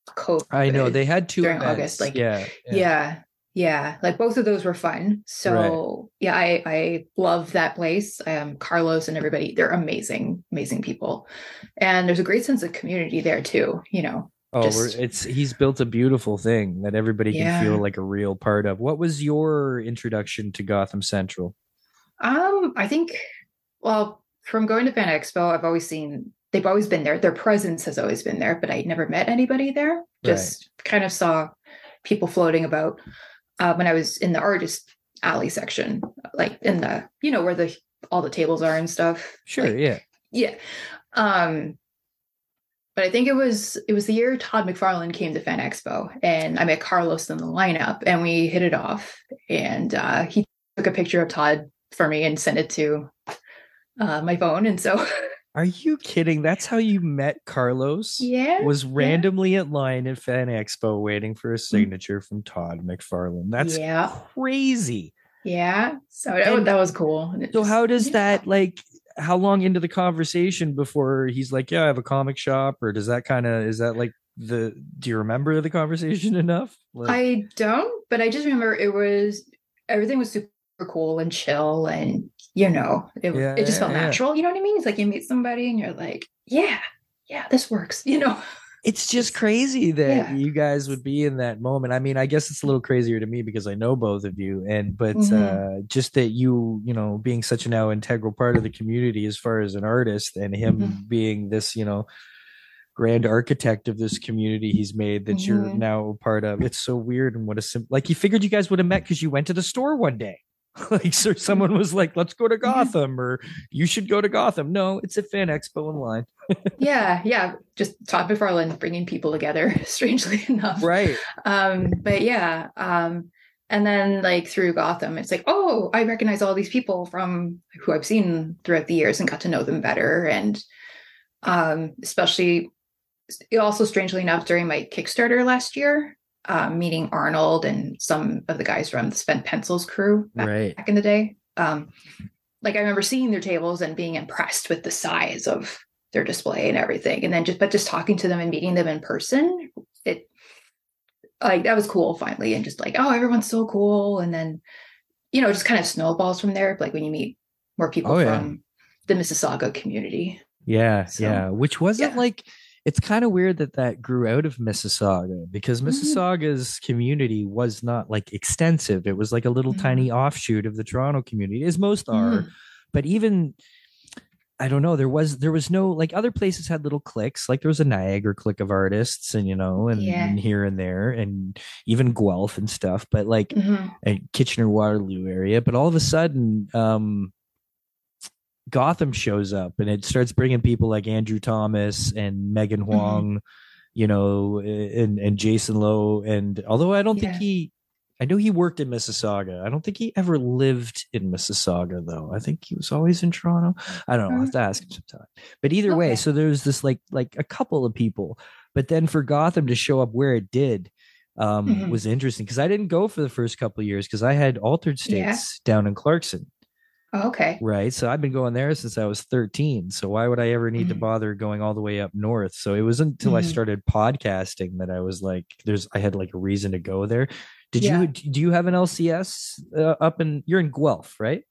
S6: COVID.
S5: I know they had two
S6: during
S5: events.
S6: August, like,
S5: yeah,
S6: yeah. yeah, Like both of those were fun. So yeah, I I love that place. Um, Carlos and everybody, they're amazing, amazing people, and there's a great sense of community there too. You know,
S5: Oh,
S6: just-
S5: we're, it's he's built a beautiful thing that everybody can feel like a real part of. What was your introduction to Gotham Central?
S6: Um, I think, well, from going to Fan Expo, I've always seen they've always been there. Their presence has always been there, but I never met anybody there. Just kind of saw people floating about uh, when I was in the artist alley section, like in the you know where the all the tables are and stuff.
S5: Sure,
S6: Like,
S5: yeah.
S6: yeah. Um, but I think it was it was the year Todd McFarlane came to Fan Expo, and I met Carlos in the lineup, and we hit it off. And uh, he took a picture of Todd for me and sent it to uh, my phone, and so
S5: Are you kidding? That's how you met Carlos?
S6: yeah,
S5: Was randomly at line at Fan Expo waiting for a signature from Todd McFarlane. That's
S6: yeah,
S5: crazy.
S6: yeah. So that,
S5: And-
S6: that was cool.
S5: So
S6: just-
S5: how does
S6: yeah.
S5: that like how long into the conversation before he's like, Yeah, I have a comic shop, or does that kind of is that like the do you remember the conversation enough? Like,
S6: I don't, but I just remember it was everything was super cool and chill, and you know, it
S5: Yeah,
S6: it just felt
S5: yeah, yeah.
S6: natural. You know what I mean? It's like you meet somebody and you're like, yeah, yeah, this works. You know?
S5: It's just crazy that
S6: Yeah.
S5: you guys would be in that moment. I mean, I guess it's a little crazier to me because I know both of you, and but
S6: Mhm.
S5: uh, just that you, you know, being such a now integral part of the community as far as an artist, and him
S6: Mhm.
S5: being this, you know, grand architect of this community he's made that you're
S6: Mhm.
S5: now a part of. It's so weird and what a sim- like he figured you guys would have met because you went to the store one day. like so someone was like, let's go to Gotham or you should go to Gotham. No, it's a fan expo online.
S6: yeah, yeah. Just Todd McFarlane bringing people together, strangely enough.
S5: Right.
S6: Um, but yeah, um, and then like through Gotham, it's like, oh, I recognize all these people from who I've seen throughout the years and got to know them better, and um, especially also strangely enough during my Kickstarter last year, um, meeting Arnold and some of the guys from the Spent Pencils crew back,
S5: Right.
S6: back in the day. Um, like I remember seeing their tables and being impressed with the size of their display and everything, and then just but just talking to them and meeting them in person, it like that was cool finally, and just like oh everyone's so cool, and then you know just kind of snowballs from there. Like when you meet more people
S5: Oh, yeah.
S6: from the Mississauga community.
S5: Yeah,
S6: So,
S5: yeah. Which wasn't
S6: yeah.
S5: like it's kind of weird that that grew out of Mississauga because
S6: Mhm.
S5: Mississauga's community was not like extensive. It was like a little
S6: Mhm.
S5: tiny offshoot of the Toronto community, as most are.
S6: Mhm.
S5: But even I don't know, there was there was no like other places had little cliques, like there was a Niagara clique of artists and you know, and,
S6: Yeah.
S5: and here and there, and even Guelph and stuff. But like
S6: Mhm.
S5: and Kitchener Waterloo area. But all of a sudden, um, Gotham shows up and it starts bringing people like Andrew Thomas and Megan
S6: Mm-hmm.
S5: Huang, you know, and and Jason Loo. And although I don't think he, I know he worked in Mississauga. I don't think he ever lived in Mississauga though. I think he was always in Toronto. I don't know. I'll have to ask him sometime. But either way, so there's this like like a couple of people, but then for Gotham to show up where it did um
S6: Mhm.
S5: was interesting because I didn't go for the first couple of years because I had altered
S6: Yeah.
S5: states down in Clarkson,
S6: Oh, okay.
S5: right? So I've been going there since I was 13. So why would I ever need to
S6: Mhm.
S5: bother going all the way up north? So it wasn't until I
S6: Mhm.
S5: started podcasting that I was like, there's I had like a reason to go there. Did
S6: Yeah.
S5: you do you have an LCS uh, up in you're in Guelph, right?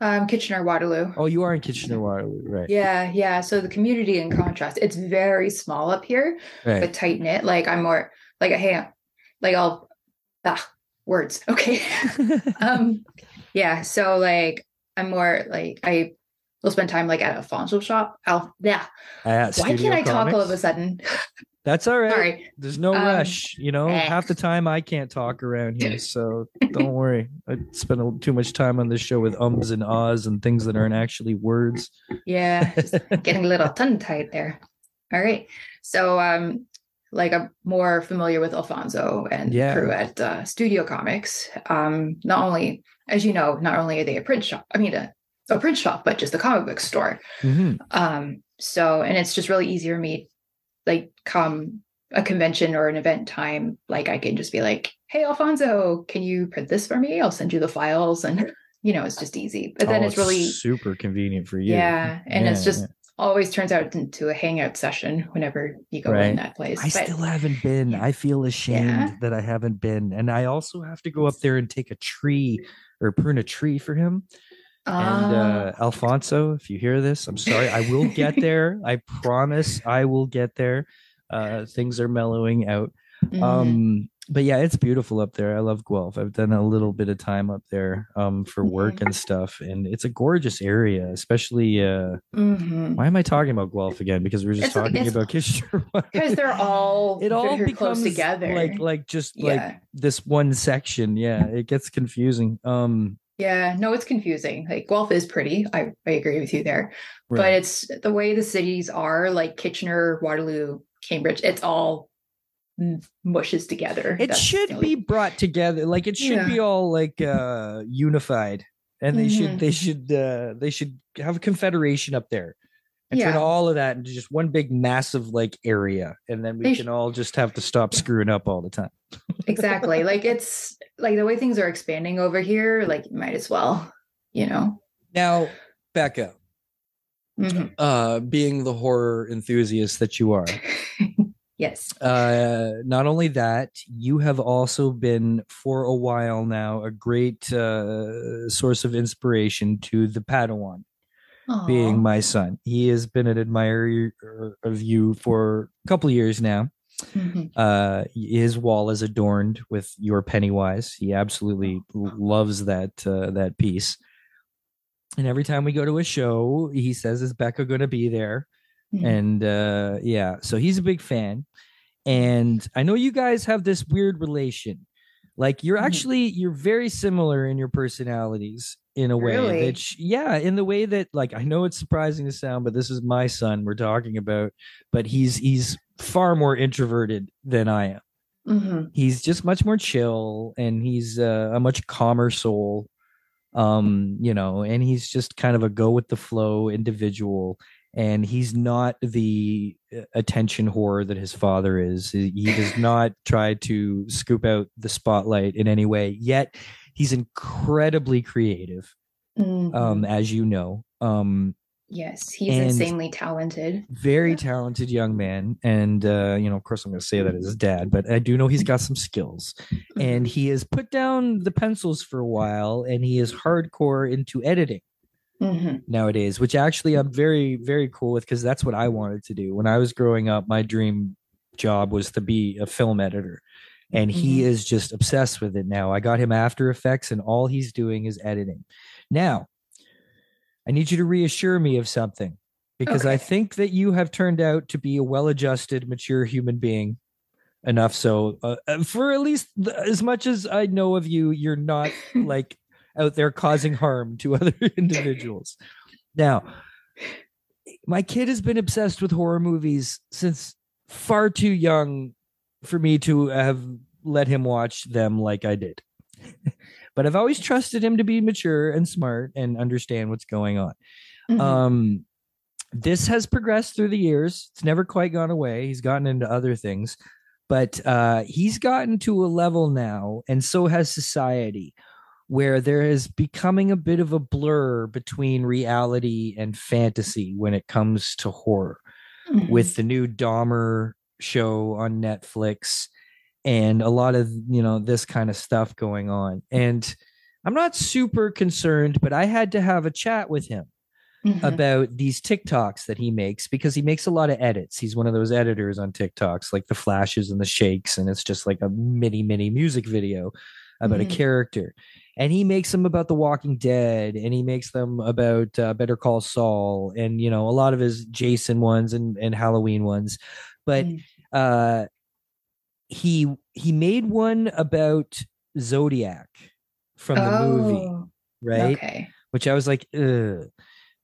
S6: Um, Kitchener Waterloo.
S5: Oh, you are in Kitchener Waterloo, right?
S6: Yeah, yeah. So the community in contrast, it's very small up here,
S5: Right.
S6: but tight knit. Like I'm more like a hey, like I'll ah words. Okay. um yeah. So like I'm more like I will spend time like at a Alfonso shop. I'll yeah.
S5: At
S6: Why can't I talk all of a sudden?
S5: That's all right.
S6: Sorry.
S5: There's no
S6: Um,
S5: rush, you know.
S6: eh.
S5: Half the time I can't talk around here, so don't worry. I spend a- too much time on this show with ums and ahs and things that aren't actually words.
S6: Yeah. just getting a little tongue tied there. All right. So um like I'm more familiar with Alfonso and
S5: Yeah.
S6: crew at uh, Studio Comix. Um not only as you know, not only are they a print shop, I mean a, a print shop, but just a comic book store.
S5: Mhm.
S6: Um so and it's just really easier for me like come a convention or an event time, like I can just be like, "Hey, Alfonso, can you print this for me? I'll send you the files." And you know, it's just easy. But then
S7: Oh,
S6: it's really
S7: super convenient for you.
S6: yeah, and it's just
S7: yeah.
S6: always turns out into a hangout session whenever you go
S7: Right.
S6: in that place.
S7: I
S6: But-
S7: still haven't been.
S6: yeah.
S7: I feel ashamed
S6: Yeah.
S7: that I haven't been. And I also have to go up there and take a tree or prune a tree for him. And uh,
S6: Ah,
S7: Alfonso, if you hear this, I'm sorry. I will get there. I promise I will get there. Uh, things are mellowing out.
S6: mhm.
S7: Um, but yeah, it's beautiful up there. I love Guelph. I've done a little bit of time up there um, for work
S6: Mhm.
S7: and stuff, and it's a gorgeous area. Especially, uh,
S6: Mhm.
S7: why am I talking about Guelph again? Because we are just
S6: It's-
S7: talking
S6: it's-
S7: about Kitchener.
S6: because they're all
S7: it all
S6: very
S7: becomes
S6: close together.
S7: like like just
S6: Yeah.
S7: like this one section. Yeah, it gets confusing. Um,
S6: Yeah, no, it's confusing. Like Guelph is pretty. I, I agree with you there. But it's the way the cities are, like Kitchener, Waterloo, Cambridge, it's all mushes together.
S7: it
S6: That's
S7: should
S6: the
S7: be brought together. Like it should be all like uh unified, and they should
S6: Mhm.
S7: they should uh they should have a confederation up there. And turn all of that into just one big massive like area, and then we
S6: They
S7: can
S6: sh-
S7: all just have to stop screwing up all the time.
S6: exactly. like it's like the way things are expanding over here, like you might as well, you know.
S5: Now, Becca,
S6: Mhm.
S5: uh, being the horror enthusiast that you are,
S6: yes.
S5: uh, not only that, you have also been for a while now a great uh, source of inspiration to the Padawan, being my son. He has been an admirer of you for a couple of years now.
S6: Mhm.
S5: Uh, his wall is adorned with your Pennywise. He absolutely loves that uh, that piece. And every time we go to a show, he says, "Is Becca going to be there?"
S6: Mhm.
S5: and uh yeah so he's a big fan and i know you guys have this weird relation like you're
S6: Mhm.
S5: actually you're very similar in your personalities in a way
S6: Really?
S5: that yeah in the way that like i know it's surprising to sound but this is my son we're talking about but he's he's far more introverted than i am
S6: Mhm.
S5: he's just much more chill and he's uh, a much calmer soul um you know and he's just kind of a go with the flow individual and he's not the uh, attention whore that his father is he does not try to scoop out the spotlight in any way yet he's incredibly creative
S6: Mhm.
S5: um as you know um
S6: yes, he's insanely talented.
S5: very
S6: Yeah.
S5: talented young man and uh you know of course i'm going to say that as his dad but i do know he's got some skills and
S6: Mhm.
S5: he has put down the pencils for a while and he is hardcore into editing
S6: Mhm.
S5: nowadays which actually i'm very very cool with because that's what i wanted to do when i was growing up my dream job was to be a film editor and he
S6: Mhm.
S5: is just obsessed with it now i got him after effects and all he's doing is editing now i need you to reassure me of something because i think that you have turned out to be a well-adjusted mature human being enough so uh, uh, for at least as much as i know of you you're not like out there causing harm to other individuals. Now, my kid has been obsessed with horror movies since far too young for me to have let him watch them like I did. but I've always trusted him to be mature and smart and understand what's going on.
S6: Mhm.
S5: Um this has progressed through the years. It's never quite gone away. He's gotten into other things, but uh he's gotten to a level now and so has society where there is becoming a bit of a blur between reality and fantasy when it comes to horror
S6: Mhm.
S5: with the new Dahmer show on Netflix and a lot of you know this kind of stuff going on and I'm not super concerned but I had to have a chat with him
S6: Mhm.
S5: about these TikToks that he makes because he makes a lot of edits. He's one of those editors on TikToks, like the flashes and the shakes, and it's just like a mini, mini music video about
S6: Mhm.
S5: a character. And he makes them about The Walking Dead, and he makes them about uh, Better Call Saul, and you know a lot of his Jason ones and and Halloween ones. But
S6: Mm.
S5: uh, he he made one about Zodiac from the movie,
S6: Oh,
S5: right?
S6: Okay.
S5: which I was like, Ugh.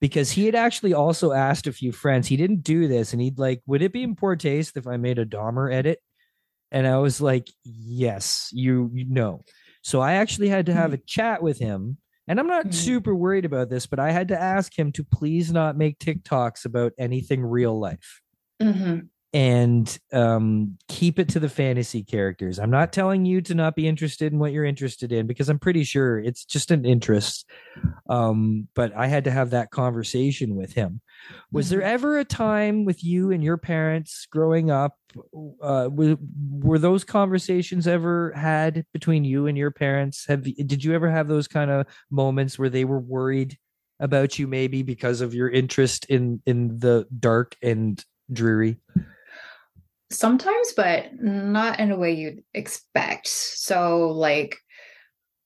S5: because he had actually also asked a few friends. He didn't do this, and he'd like, would it be in poor taste if I made a Dahmer edit? And I was like, yes, you, you know. So I actually had to have a chat with him. And I'm not
S6: Mhm.
S5: super worried about this, but I had to ask him to please not make TikToks about anything real life.
S6: Mhm.
S5: and um, keep it to the fantasy characters. I'm not telling you to not be interested in what you're interested in because I'm pretty sure it's just an interest. Um, but I had to have that conversation with him. Was there
S6: Mhm.
S5: ever a time with you and your parents growing up? Uh, were, were those conversations ever had between you and your parents? Have did you ever have those kind of moments where they were worried about you, maybe because of your interest in in the dark and dreary?
S6: sometimes but not in a way you'd expect so like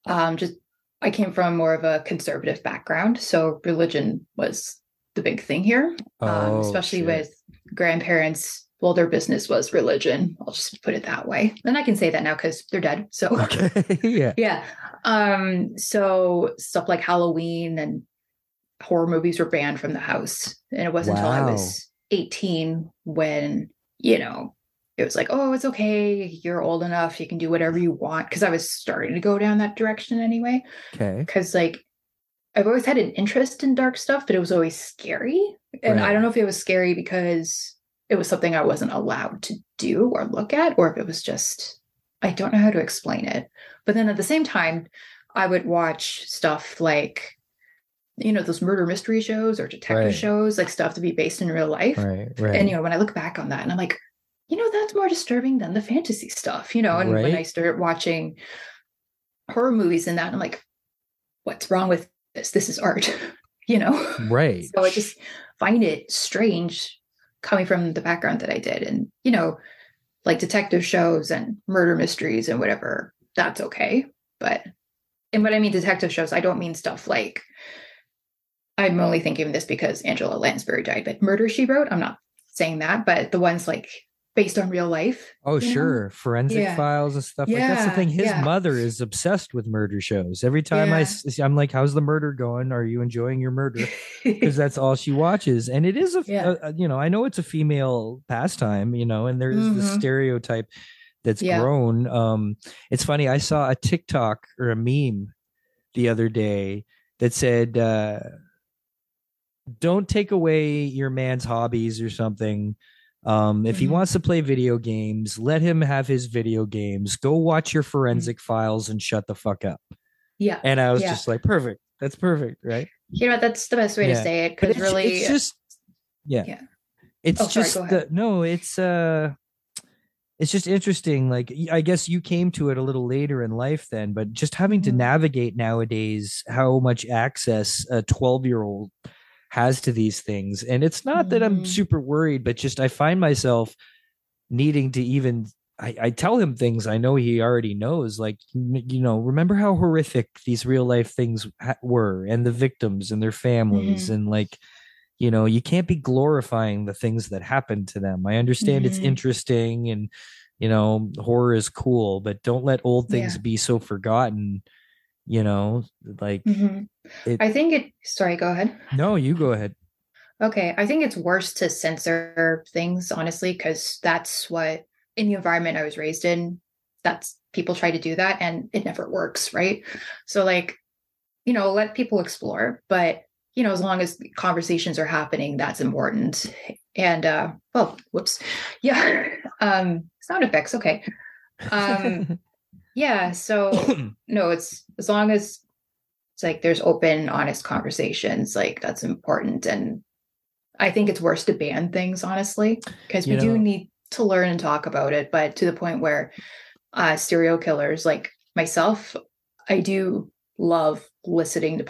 S6: um just i came from more of a conservative background so religion was the big thing here um,
S5: Oh,
S6: especially
S5: shit.
S6: with grandparents. Well their business was religion. I'll just put it that way. And i can say that now because they're dead so.
S5: Okay, yeah.
S6: yeah um so stuff like halloween and horror movies were banned from the house. And it wasn't until i was 18 when you know it was like oh it's okay. You're old enough. You can do whatever you want. Because i was starting to go down that direction anyway.
S5: Okay.
S6: because like i've always had an interest in dark stuff but it was always scary and i don't know if it was scary because it was something i wasn't allowed to do or look at or if it was just i don't know how to explain it but then at the same time i would watch stuff like you know those murder mystery shows or detective
S5: Right.
S6: shows like stuff to be based in real life
S5: Right. Right.
S6: and you know when i look back on that and i'm like you know that's more disturbing than the fantasy stuff you know and when i start watching horror movies and that i'm like what's wrong with this. This is art you know?
S5: Right.
S6: so i just find it strange coming from the background that i did and you know like detective shows and murder mysteries and whatever that's okay. But and when i mean detective shows i don't mean stuff like i'm only thinking of this because angela lansbury died but murder she wrote i'm not saying that but the ones like based on real life
S5: Oh,
S6: you know?
S5: sure. Forensic
S6: Yeah.
S5: files and stuff like that's the thing. His
S6: yeah.
S5: mother is obsessed with murder shows. Every time I,
S6: Yeah.
S5: I'm like, "How's the murder going? Are you enjoying your murder?" Because that's all she watches, and it is a,
S6: Yeah.
S5: a- you know, I know it's a female pastime, you know, and there's the
S6: Mhm.
S5: stereotype that's
S6: Yeah.
S5: grown. Um, it's funny. I saw a TikTok or a meme the other day that said, uh, "Don't take away your man's hobbies or something." Um, if he
S6: Mhm.
S5: wants to play video games, let him have his video games. Go watch your forensic files and shut the fuck up.
S6: yeah
S5: And I was
S6: Yeah.
S5: just like, perfect. That's perfect, right?
S6: you know that's the best way
S5: Yeah.
S6: to say it because really
S5: it's just, yeah,
S6: Yeah.
S5: It's
S6: Oh,
S5: just the no. It's uh, it's just interesting. Like I guess you came to it a little later in life then, but just having to
S6: Mhm.
S5: navigate nowadays how much access a twelve year old has to these things, and it's not that I'm
S6: Mhm.
S5: super worried, but just I find myself needing to even I, I tell him things I know he already knows. Like, you know, remember how horrific these real life things ha- were and the victims and their families. And like, you know, you can't be glorifying the things that happened to them. I understand it's
S6: Mhm.
S5: interesting and, you know, horror is cool, but don't let old things
S6: Yeah.
S5: be so forgotten. You know, like,
S6: Mhm.
S5: it,
S6: i think it sorry go ahead
S5: no, you go ahead.
S6: Okay, I think it's worse to censor things, honestly, because that's what in the environment I was raised in, that's people try to do that and it never works, right? So, like, you know, let people explore, but you know, as long as conversations are happening, that's important. And uh, well, whoops, yeah, um, sound effects, okay, um, yeah. So no, it's as long as it's like there's open, honest conversations, like that's important. And I think it's worse to ban things, honestly, because we
S5: You
S6: do need to learn and talk about it, but to the point where uh serial killers like myself, I do love listening to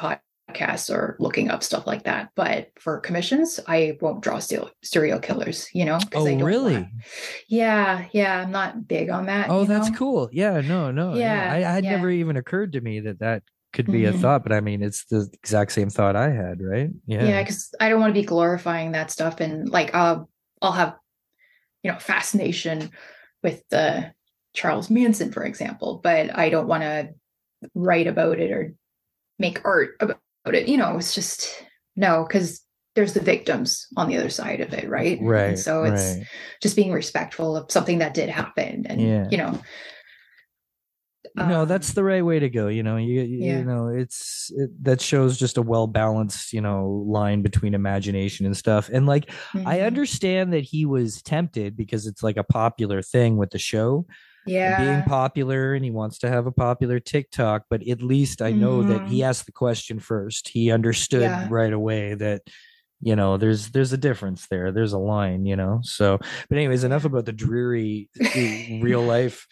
S6: podcasts or looking up stuff like that. But for commissions, I won't draw serial serial killers, you know? 'cause I
S5: oh, really?
S6: wanna- yeah, yeah. I'm not big on that.
S5: Oh, that's
S6: know?
S5: cool. Yeah, no, no.
S6: Yeah,
S5: I, I had
S6: yeah.
S5: never even occurred to me that that could be a
S6: Mhm.
S5: thought, but I mean, it's the exact same thought I had, right? Yeah.
S6: yeah because i don't want to be glorifying that stuff and like uh, i'll have you know fascination with the charles manson for example but i don't want to write about it or make art about it you know it's just no because there's the victims on the other side of it right And
S5: Right.
S6: so it's
S5: right.
S6: just being respectful of something that did happen and
S5: Yeah.
S6: you know
S5: no
S6: Um,
S5: that's the right way to go you know you, you,
S6: Yeah.
S5: you know it's it, that shows just a well balanced you know line between imagination and stuff and like i
S6: mhm.
S5: understand that he was tempted because it's like a popular thing with the show and
S6: Yeah.
S5: being popular and he wants to have a popular tiktok but at least i know that he asked the question first. He understood
S6: Yeah.
S5: right away that you know there's there's a difference there. There's a line you know? So but anyways enough about the dreary real life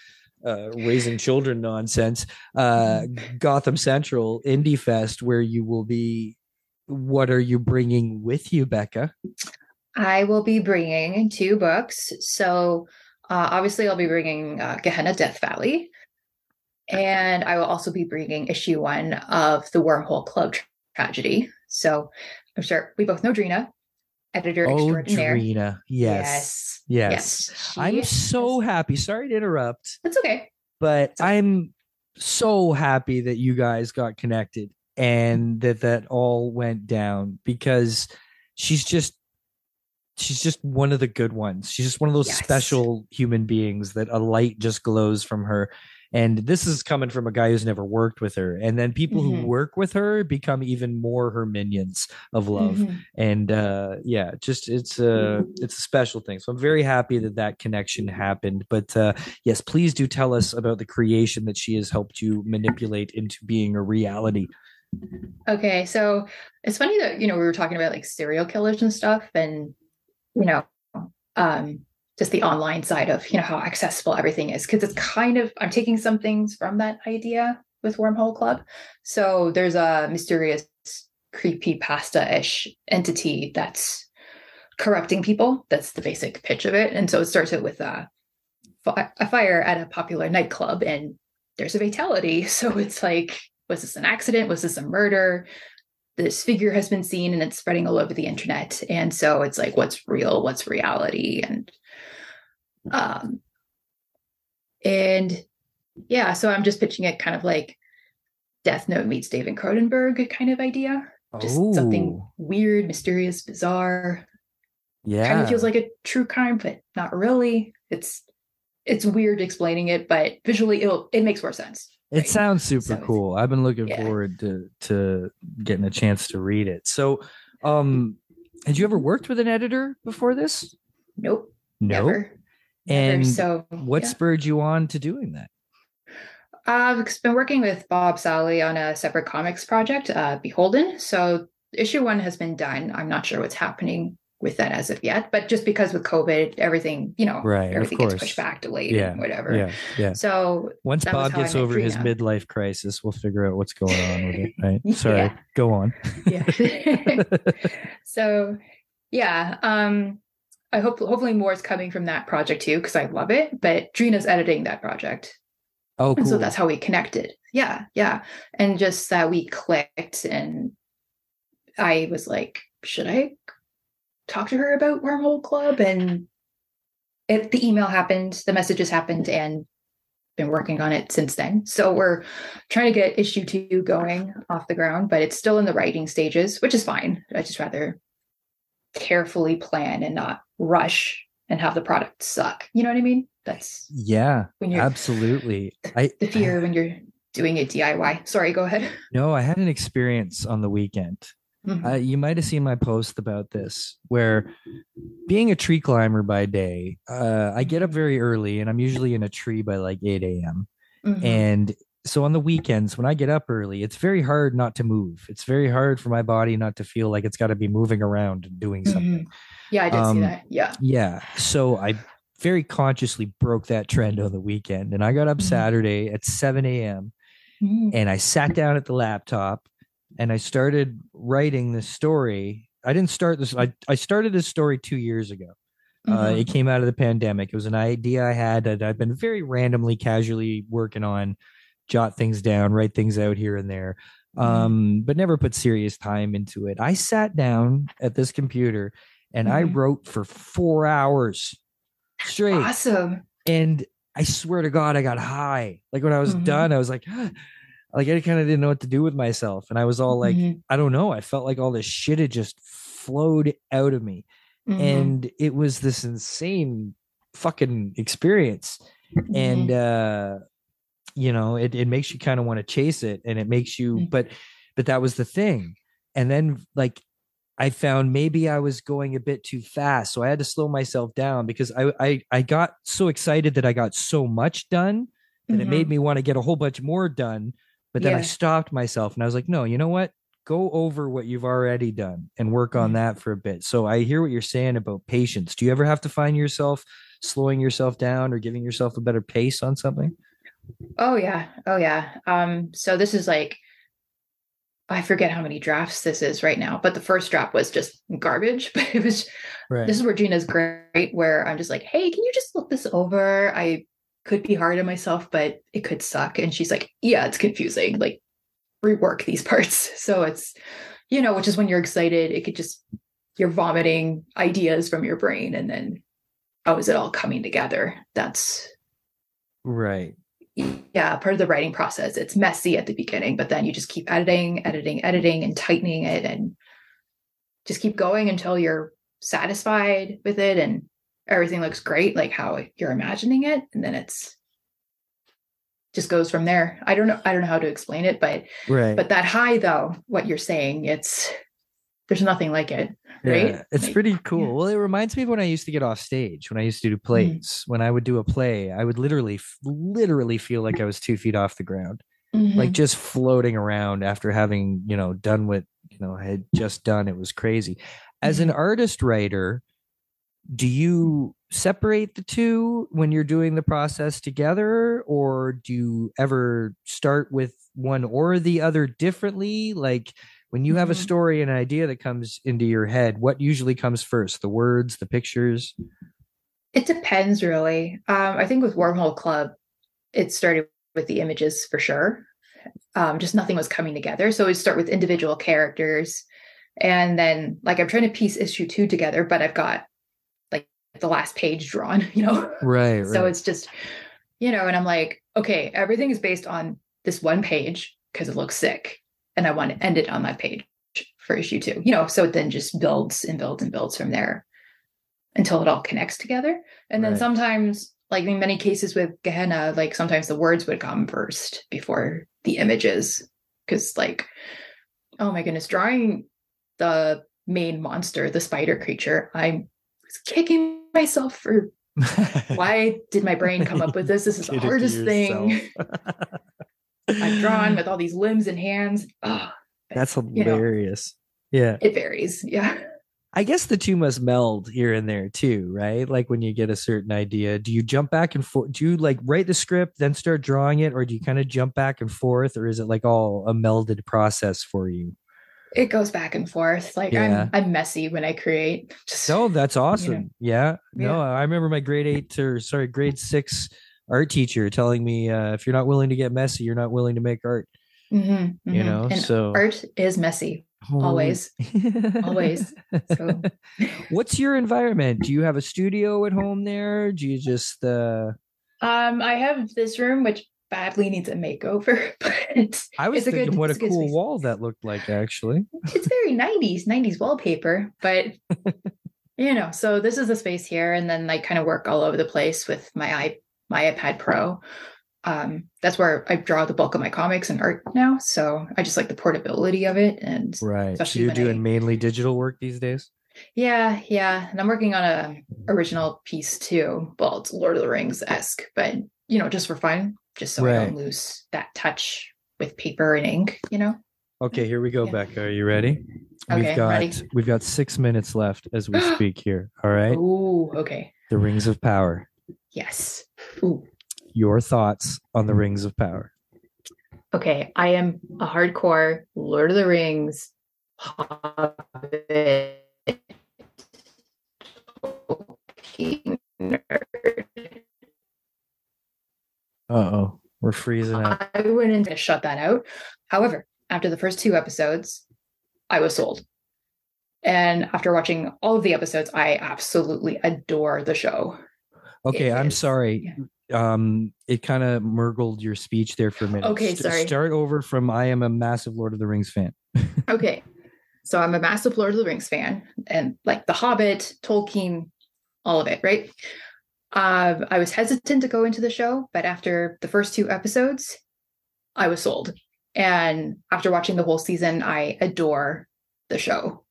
S5: uh raising children nonsense. Uh gotham central indie fest where you will be what are you bringing with you becca?
S6: I will be bringing two books. So, uh, obviously, I'll be bringing uh, Gehenna Death Valley, and I will also be bringing issue one of the Wormhole Club tra- tragedy. So, I'm sure we both know Drina, editor
S5: oh
S6: extraordinaire.
S5: Drina yes
S6: Yes.
S5: yes,
S6: She
S5: i'm
S6: has-
S5: so happy sorry to interrupt
S6: It's okay.
S5: but I'm so happy that you guys got connected and that that all went down because she's just she's just one of the good ones. She's just one of those
S6: Yes.
S5: special human beings that a light just glows from her. And this is coming from a guy who's never worked with her. And then people who
S6: Mhm.
S5: work with her become even more her minions of love
S6: Mhm.
S5: and uh yeah just it's a it's a special thing so i'm very happy that that connection happened but uh yes please do tell us about the creation that she has helped you manipulate into being a reality
S6: Okay, so it's funny that you know we were talking about like serial killers and stuff, and you know, um, just the online side of you know how accessible everything is because it's kind of I'm taking some things from that idea with Wormhole Club. So there's a mysterious, creepy pasta-ish entity that's corrupting people. That's the basic pitch of it, and so it starts out with a a fire at a popular nightclub, and there's a fatality. So it's like was this an accident? Was this a murder? This figure has been seen and it's spreading all over the internet. And so it's like, what's real? What's reality? And, um, and yeah, so I'm just pitching it kind of like Death Note meets David Cronenberg kind of idea. Just something
S5: Oh,
S6: weird, mysterious, bizarre.
S5: yeah
S6: Kind of feels like a true crime, but not really. It's it's weird explaining it, but visually it'll it makes more sense.
S5: It
S6: right?
S5: sounds super
S6: So
S5: cool i've been looking
S6: Yeah.
S5: forward to to getting a chance to read it so um had you ever worked with an editor before this
S6: Nope.
S5: no
S6: Never. Never.
S5: and
S6: so
S5: what
S6: yeah.
S5: spurred you on to doing that
S6: I've been working with Bob Sally on a separate comics project, uh, Beholden. So issue one has been done. I'm not sure what's happening with that as of yet, but just because with COVID, everything, you know,
S5: Right,
S6: everything gets pushed back, delayed,
S5: Yeah,
S6: and whatever.
S5: yeah yeah
S6: So
S5: Once Bob gets over his midlife crisis, we'll figure out what's going on with it. Right? Sorry,
S6: Yeah.
S5: go on.
S6: yeah. so yeah. Um I hope hopefully more is coming from that project too, because I love it. But Drina's editing that project.
S5: oh,
S6: And
S5: cool.
S6: so that's how we connected. Yeah, yeah. And just that we clicked and I was like, should I talk to her about Wormhole Club? And it, the email happened, the messages happened, and been working on it since then. So we're trying to get issue two going off the ground, but it's still in the writing stages, which is fine. I just rather carefully plan and not rush and have the product suck. You know what I mean? That's
S5: yeah,
S6: when you're
S5: absolutely. I
S6: the fear when you're doing it DIY. Sorry, go ahead.
S5: no, I had an experience on the weekend.
S6: Mhm.
S5: Uh, you might have seen my post about this, where being a tree climber by day, uh, I get up very early, and I'm usually in a tree by like eight a.m.
S6: Mhm.
S5: And so on the weekends, when I get up early, it's very hard not to move. It's very hard for my body not to feel like it's got to be moving around and doing something.
S6: Mhm. Yeah, I did
S5: Um,
S6: see that. Yeah.
S5: Yeah. So I very consciously broke that trend on the weekend. And I got up
S6: Mhm.
S5: Saturday at 7 a.m.
S6: Mhm.
S5: and I sat down at the laptop and I started writing this story. I didn't start this, I, I started this story two years ago. Uh,
S6: Mhm.
S5: it came out of the pandemic. It was an idea I had that I've been very randomly, casually working on, jot things down, write things out here and there,
S6: Mhm.
S5: um, but never put serious time into it. I sat down at this computer and I
S6: Mhm.
S5: wrote for four hours straight.
S6: awesome.
S5: And I swear to God, I got high. Like when I was
S6: Mhm.
S5: done, I was like, like I kind of didn't know what to do with myself. And I was all like,
S6: Mhm.
S5: I don't know. I felt like all this shit had just flowed out of me
S6: Mhm.
S5: and it was this insane fucking experience and
S6: Mm-hmm.
S5: uh you know it, it makes you kind of want to chase it and it makes you
S6: Mm.
S5: but but that was the thing and then like i found maybe i was going a bit too fast so i had to slow myself down because i i, I got so excited that i got so much done that it made me want to get a whole bunch more done but then i stopped myself and i was like no you know what go over what you've already done and work on
S6: Mhm.
S5: that for a bit so i hear what you're saying about patience do you ever have to find yourself slowing yourself down or giving yourself a better pace on something
S6: Oh yeah. Oh yeah. Um, so this is like I forget how many drafts this is right now, but the first draft was just garbage. But it was
S5: right
S6: this is where Gina's great, where I'm just like, hey, can you just look this over? I could be hard on myself, but it could suck. And she's like, yeah, it's confusing. Like rework these parts. So it's, you know, which is when you're excited, it could just you're vomiting ideas from your brain and then how is it all coming together? That's
S5: right
S6: yeah, part of the writing process. It's messy at the beginning, but then you just keep editing, editing, editing, and tightening it, and just keep going until you're satisfied with it and everything looks great, like how you're imagining it, and then it's just goes from there. I don't know. I don't know how to explain it, but
S5: right
S6: but that high though, what you're saying, it's there's nothing like it, right?
S5: Yeah, it's
S6: Like,
S5: pretty cool.
S6: yeah.
S5: Well, it reminds me of when I used to get off stage, when I used to do plays. When I would do a play, I would literally, literally feel like I was two feet off the ground, like
S6: Mhm.
S5: just floating around after having, you know, done what you know I had just done. It was crazy. As
S6: Mm-hmm.
S5: an artist writer, do you separate the two when you're doing the process together, or do you ever start with one or the other differently? Like when you have a
S6: Mhm.
S5: story and an idea that comes into your head, what usually comes first? The words, the pictures?
S6: It depends, really. Um, I think with Wormhole Club, it started with the images for sure. Um, just nothing was coming together. So we start with individual characters. And then, like, I'm trying to piece issue two together, but I've got the last page drawn, you know?
S5: Right.
S6: So it's just, you know, and I'm like, okay, everything is based on this one page because it looks sick. And I want to end it on that page for issue two, you know, so it then just builds and builds and builds from there until it all connects together. And then
S5: Right.
S6: sometimes, like in many cases with Gehenna, like sometimes the words would come first before the images. Cause like, oh my goodness, drawing the main monster, the spider creature, I was kicking myself for why did my brain come up with this? This is the
S5: Did it to
S6: hardest thing. I've drawn with all these limbs and hands. Oh,
S5: That's
S6: know.
S5: hilarious. Yeah.
S6: it varies. Yeah.
S5: I guess the two must meld here and there too, right? Like when you get a certain idea, do you jump back and forth? Do you like write the script, then start drawing it, or do you kind of jump back and forth, or is it like all a melded process for you?
S6: It goes back and forth. Like
S5: Yeah.
S6: I'm I'm messy when I create. Just
S5: No, that's awesome. Yeah. No,
S6: Yeah.
S5: I remember my grade eight or sorry, grade six art teacher telling me uh, if you're not willing to get messy, you're not willing to make art.
S6: Mhm,
S5: You
S6: mhm.
S5: know,
S6: and
S5: so
S6: art is messy. always. Always. So
S5: What's your environment? Do you have a studio at home there? Do you just uh
S6: um I have this room which badly needs a makeover, but
S5: I was thinking
S6: good-
S5: what a
S6: a
S5: cool
S6: space.
S5: wall that looked like actually.
S6: it's very 90s 90s wallpaper but you know so this is the space here and then i kind of work all over the place with my i my ipad pro um that's where i draw the bulk of my comics and art now so i just like the portability of it and
S5: Right. So you're doing
S6: I-
S5: mainly digital work these days?
S6: yeah yeah and i'm working on a original piece too well it's lord of the rings esque but you know just for fun just so i don't lose that touch with paper and ink you know
S5: Okay, here we go,
S6: Yeah.
S5: Becca. Are you ready?
S6: Okay,
S5: we've got
S6: ready.
S5: we've got six minutes left as we speak here. All right.
S6: oh okay
S5: The rings of power.
S6: yes Ooh.
S5: Your thoughts on the rings of power.
S6: okay, I am a hardcore Lord of the Rings Hobbit nerd.
S5: Uh oh. We're freezing out.
S6: I went in to shut that out. However, after the first two episodes, I was sold. And after watching all of the episodes, I absolutely adore the show.
S5: Okay,
S6: It
S5: I'm
S6: is.
S5: sorry. Um, it kind of murgled your speech there for a minute.
S6: Okay,
S5: St-
S6: sorry.
S5: Start over from I am a massive Lord of the Rings fan.
S6: Okay. So I'm a massive Lord of the Rings fan and like The Hobbit, Tolkien, all of it, right? Um, I was hesitant to go into the show, but after the first two episodes, I was sold. And after watching the whole season, I adore the show.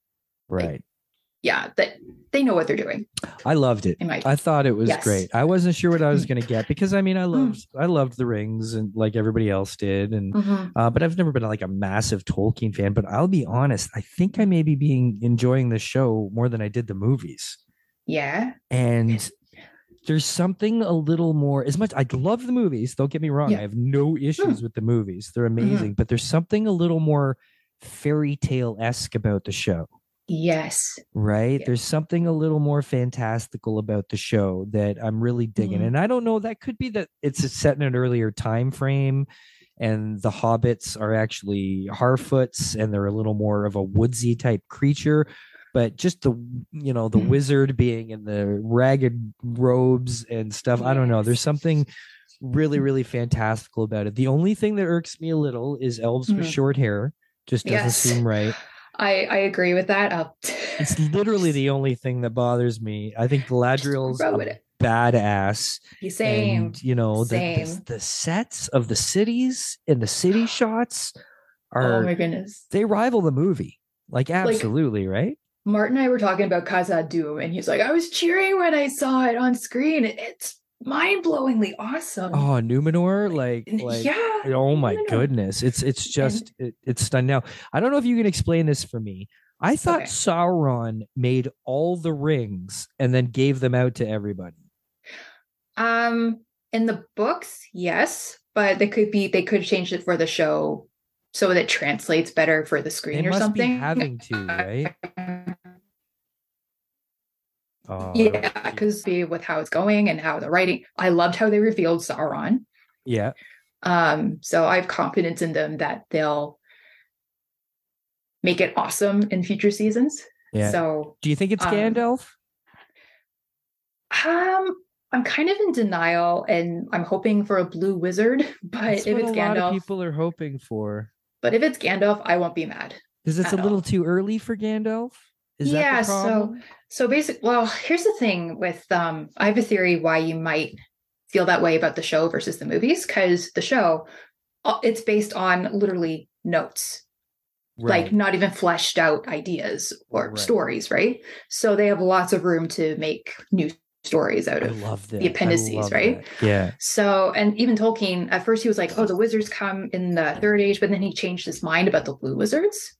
S5: Right.
S6: Yeah, that they know what they're doing.
S5: I loved it. I thought it was
S6: Yes.
S5: great. I wasn't sure what I was going to get because I mean I loved I loved the rings and like everybody else did and
S6: Mhm.
S5: uh, but I've never been like a massive Tolkien fan. But I'll be honest, I think I may be being enjoying the show more than I did the movies.
S6: yeah.
S5: And there's something a little more as much I love the movies, don't get me wrong.
S6: Yeah.
S5: I have no issues with the movies. They're amazing, but there's something a little more fairy tale esque about the show
S6: Yes.
S5: right?
S6: Yeah.
S5: There's something a little more fantastical about the show that I'm really digging.
S6: Mhm.
S5: And I don't know, that could be that it's set in an earlier time frame and the hobbits are actually Harfoots and they're a little more of a woodsy type creature. But just the you know, the
S6: Mhm.
S5: wizard being in the ragged robes and stuff. I don't know. There's something really, really fantastical about it. The only thing that irks me a little is elves with
S6: Mhm.
S5: short hair. Just doesn't
S6: Yes.
S5: seem right.
S6: I I agree with that. I'll
S5: It's literally the only thing that bothers me. I think Galadriel's
S6: roll
S5: a
S6: with
S5: badass.
S6: Same.
S5: And, you know, the, the,
S6: Same.
S5: the sets of the cities and the city shots are.
S6: oh my goodness.
S5: they rival the movie. Like, absolutely, right?
S6: Martin and I were talking about Khazad Doom, and he's like, I was cheering when I saw it on screen. It's mind blowingly awesome.
S5: Oh, Numenor, like, like,
S6: yeah.
S5: oh my
S6: Numenor.
S5: goodness. It's, it's just, it, it's stunning. Now, I don't know if you can explain this for me. I thought
S6: Okay.
S5: Sauron made all the rings and then gave them out to everybody.
S6: Um, in the books, yes, but they could be they could change it for the show so that translates better for the screen
S5: They
S6: or
S5: must
S6: something.
S5: be having to, right? Oh,
S6: yeah, because with how it's going and how the writing, I loved how they revealed Sauron.
S5: yeah.
S6: Um, so I have confidence in them that they'll make it awesome in future seasons.
S5: Yeah.
S6: So
S5: Do you think it's
S6: um,
S5: Gandalf?
S6: um I'm kind of in denial and I'm hoping for a blue wizard, but
S5: That's
S6: if it's
S5: a lot of
S6: Gandalf,
S5: people are hoping for.
S6: but if it's Gandalf, I won't be mad.
S5: Because it's a little
S6: all.
S5: too early for Gandalf. Is
S6: Yeah,
S5: that
S6: so-? So basically, well, here's the thing with um I have a theory why you might feel that way about the show versus the movies cuz the show uh, it's based on literally notes. like not even fleshed out ideas or
S5: Right.
S6: stories, right? So they have lots of room to make new stories out of. the appendices, right?
S5: Yeah.
S6: So, and even Tolkien, at first he was like, oh, the wizards come in the third age, but then he changed his mind about the blue wizards.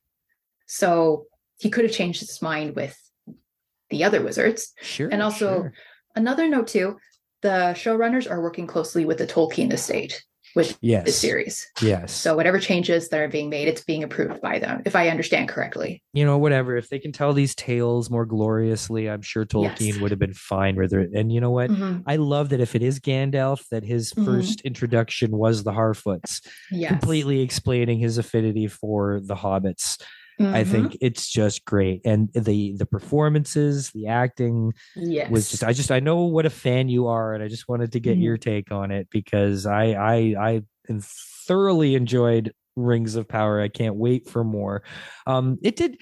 S6: So he could have changed his mind with the other wizards.
S5: Sure.
S6: And also-
S5: sure.
S6: Another note, too, the showrunners are working closely with the Tolkien estate with this
S5: yes.
S6: series.
S5: Yes.
S6: So whatever changes that are being made, it's being approved by them, if I understand correctly.
S5: you know, whatever. If they can tell these tales more gloriously, I'm sure Tolkien
S6: Yes.
S5: would have been fine with it. And you know what?
S6: Mhm.
S5: I love that if it is Gandalf, that his
S6: Mhm.
S5: first introduction was the Harfoots,
S6: Yes.
S5: completely explaining his affinity for the hobbits. I
S6: Mhm.
S5: think it's just great. And the the performances, the acting,
S6: yes.
S5: was just I just I know what a fan you are, and I just wanted to get
S6: Mhm.
S5: your take on it because I I I thoroughly enjoyed Rings of Power. I can't wait for more. Um, it did.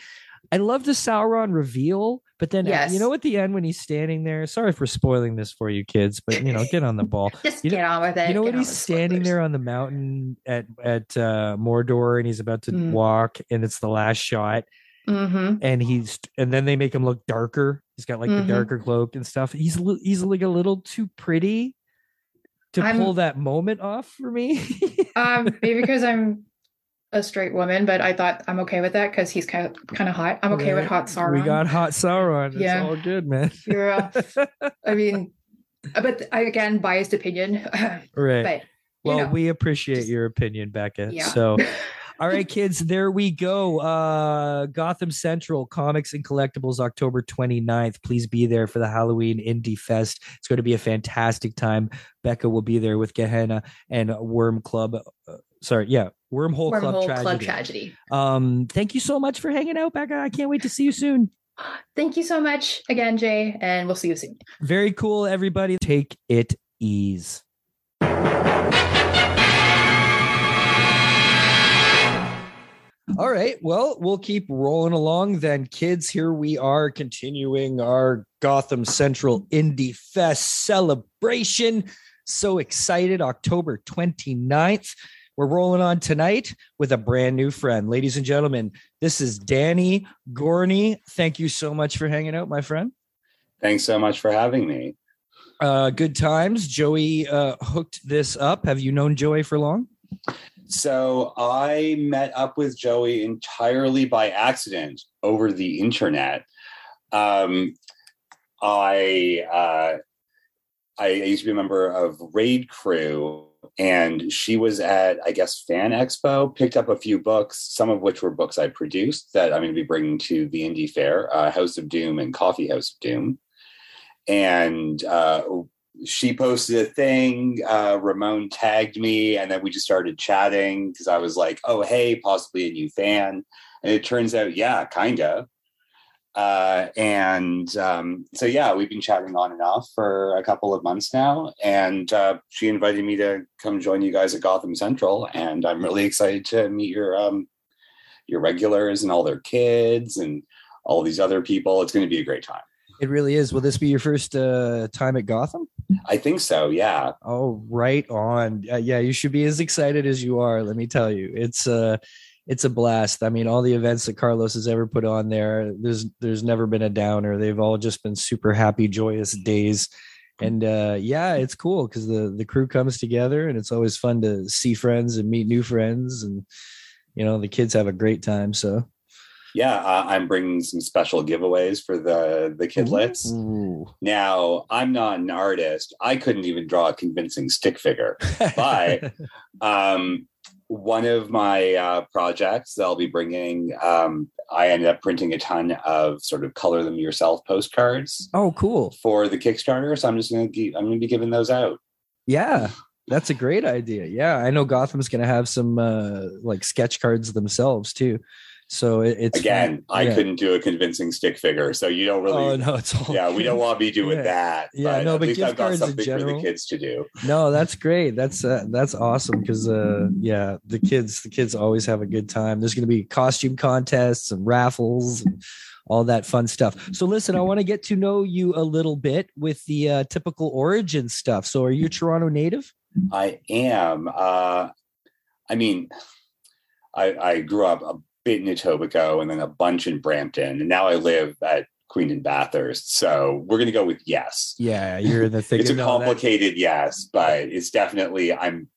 S5: I love the Sauron reveal, but then uh,
S6: Yes.
S5: you know at the end when he's standing there. Sorry for spoiling this for you kids, but you know get on the ball.
S6: Just
S5: you know-
S6: get on with it.
S5: You know
S6: get
S5: when he's standing
S6: spoilers.
S5: there on the mountain at at uh, Mordor and he's about to
S6: Mm.
S5: walk, and it's the last shot,
S6: Mhm.
S5: and he's and then they make him look darker. He's got like
S6: Mhm.
S5: the darker cloak and stuff. He's he's like a little too pretty to
S6: I'm-
S5: pull that moment off for me.
S6: Um, maybe because I'm a straight woman, but I thought I'm okay with that because he's kind of kind of hot. I'm okay with hot Sauron.
S5: We got hot Sauron. It's
S6: Yeah.
S5: all good, man.
S6: You're, uh, I mean, but I again biased opinion.
S5: right.
S6: but
S5: well,
S6: know,
S5: we appreciate
S6: just-
S5: your opinion, Becca.
S6: yeah.
S5: So All right, kids, there we go. Uh, Gotham Central Comics and Collectibles, October 29th. Please be there for the Halloween Indie Fest. It's going to be a fantastic time. Becca will be there with Gehenna and Worm Club. Sorry, yeah, Wormhole, Club
S6: Wormhole
S5: Tragedy.
S6: Club Tragedy.
S5: Um, thank you so much for hanging out, Becca. I can't wait to see you soon.
S6: Thank you so much again, Jay, and we'll see you soon.
S5: Very cool, everybody. Take it ease. All right. Well, we'll keep rolling along then, kids. Here we are continuing our Gotham Central Indie Fest celebration. So excited. October 29th. We're rolling on tonight with a brand new friend. Ladies and gentlemen, this is Danny Gorney. Thank you so much for hanging out, my friend.
S8: Thanks so much for having me.
S5: Uh, good times. Joey uh, hooked this up. Have you known Joey for long?
S8: So I met up with Joey entirely by accident over the internet. Um, I uh, I used to be a member of Raid Crew, and she was at I guess Fan Expo. Picked up a few books, some of which were books I produced that I'm going to be bringing to the Indie Fair, uh, House of Doom and Coffee House of Doom. And uh, she posted a thing. Uh, Ramon tagged me, and then we just started chatting because I was like, "Oh, hey, possibly a new fan." And it turns out, yeah, kinda. Uh, and um, so, yeah, we've been chatting on and off for a couple of months now. And uh, she invited me to come join you guys at Gotham Central, and I'm really excited to meet your um, your regulars and all their kids and all these other people. It's going to be a great time.
S5: It really is. Will this be your first uh, time at Gotham?
S8: I think so. Yeah.
S5: Oh, right on. Uh, yeah, you should be as excited as you are. Let me tell you, it's uh it's a blast. I mean, all the events that Carlos has ever put on there, there's there's never been a downer. They've all just been super happy, joyous days. And uh, yeah, it's cool because the the crew comes together, and it's always fun to see friends and meet new friends, and you know the kids have a great time. So
S8: yeah, uh, I'm bringing some special giveaways for the the kidlets.
S5: Ooh.
S8: Now, I'm not an artist. I couldn't even draw a convincing stick figure, but um, one of my uh, projects that I'll be bringing, um, I ended up printing a ton of sort of color them yourself postcards
S5: oh, cool.
S8: for the Kickstarter. So I'm just gonna keep, I'm gonna be giving those out.
S5: Yeah, that's a great idea. Yeah, I know Gotham's going to have some uh, like sketch cards themselves too. So it, it's
S8: Again, I
S5: yeah.
S8: couldn't do a convincing stick figure, so you don't really.
S5: Oh no, it's all
S8: yeah, we don't want to be doing
S5: Yeah.
S8: that.
S5: Yeah, no,
S8: at
S5: but
S8: least
S5: gift
S8: I've got
S5: cards in
S8: something for the kids to do.
S5: No, that's great. That's uh, that's awesome because uh, yeah, the kids the kids always have a good time. There's going to be costume contests and raffles and all that fun stuff. So listen, I want to get to know you a little bit with the uh, typical origin stuff. So are you Toronto native?
S8: I am. Uh, I mean, I, I grew up a bit in Etobicoke and then a bunch in Brampton, and now I live at Queen and Bathurst. So we're going to go with yes.
S5: Yeah, you're the thing.
S8: It's a complicated yes, but it's definitely I'm.